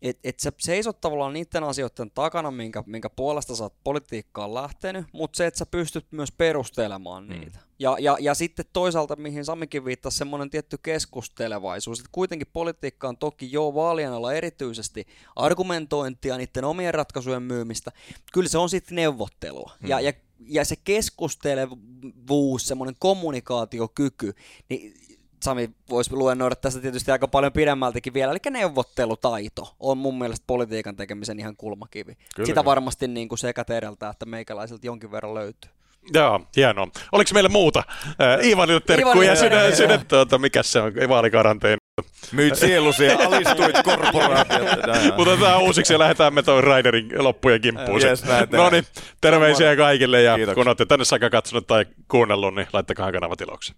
että et sä seisot tavallaan niiden asioiden takana, minkä, minkä puolesta sä oot politiikkaan lähtenyt, mutta se, että sä pystyt myös perustelemaan mm. niitä. Ja, ja, ja sitten toisaalta, mihin Samikin viittasi, semmoinen tietty keskustelevaisuus, että kuitenkin politiikka on toki jo vaalien alla erityisesti argumentointia, niiden omien ratkaisujen myymistä, kyllä se on sitten neuvottelua. Mm. Ja, ja ja se keskustelevuus, semmoinen kommunikaatiokyky, niin Sami voisi luennoida tästä tietysti aika paljon pidemmältäkin vielä, eli neuvottelutaito on mun mielestä politiikan tekemisen ihan kulmakivi. Kyllä, Sitä varmasti niin kuin sekä teidältä että meikäläiseltä jonkin verran löytyy. Joo, hienoa. Oliko meillä muuta? Äh, Ivanille terkkuja ja sinne, sinne tuota, mikä se on, vaalikaranteeni. Myit sielusi ja alistuit korporaatiot. Mutta tämä uusiksi ja lähdetään me tuon Raiderin loppujen kimppuun. Yes, no niin, terveisiä kaikille ja Kiitoksia. kun olette tänne saakka katsonut tai kuunnellut, niin laittakaa kanava tilauksen.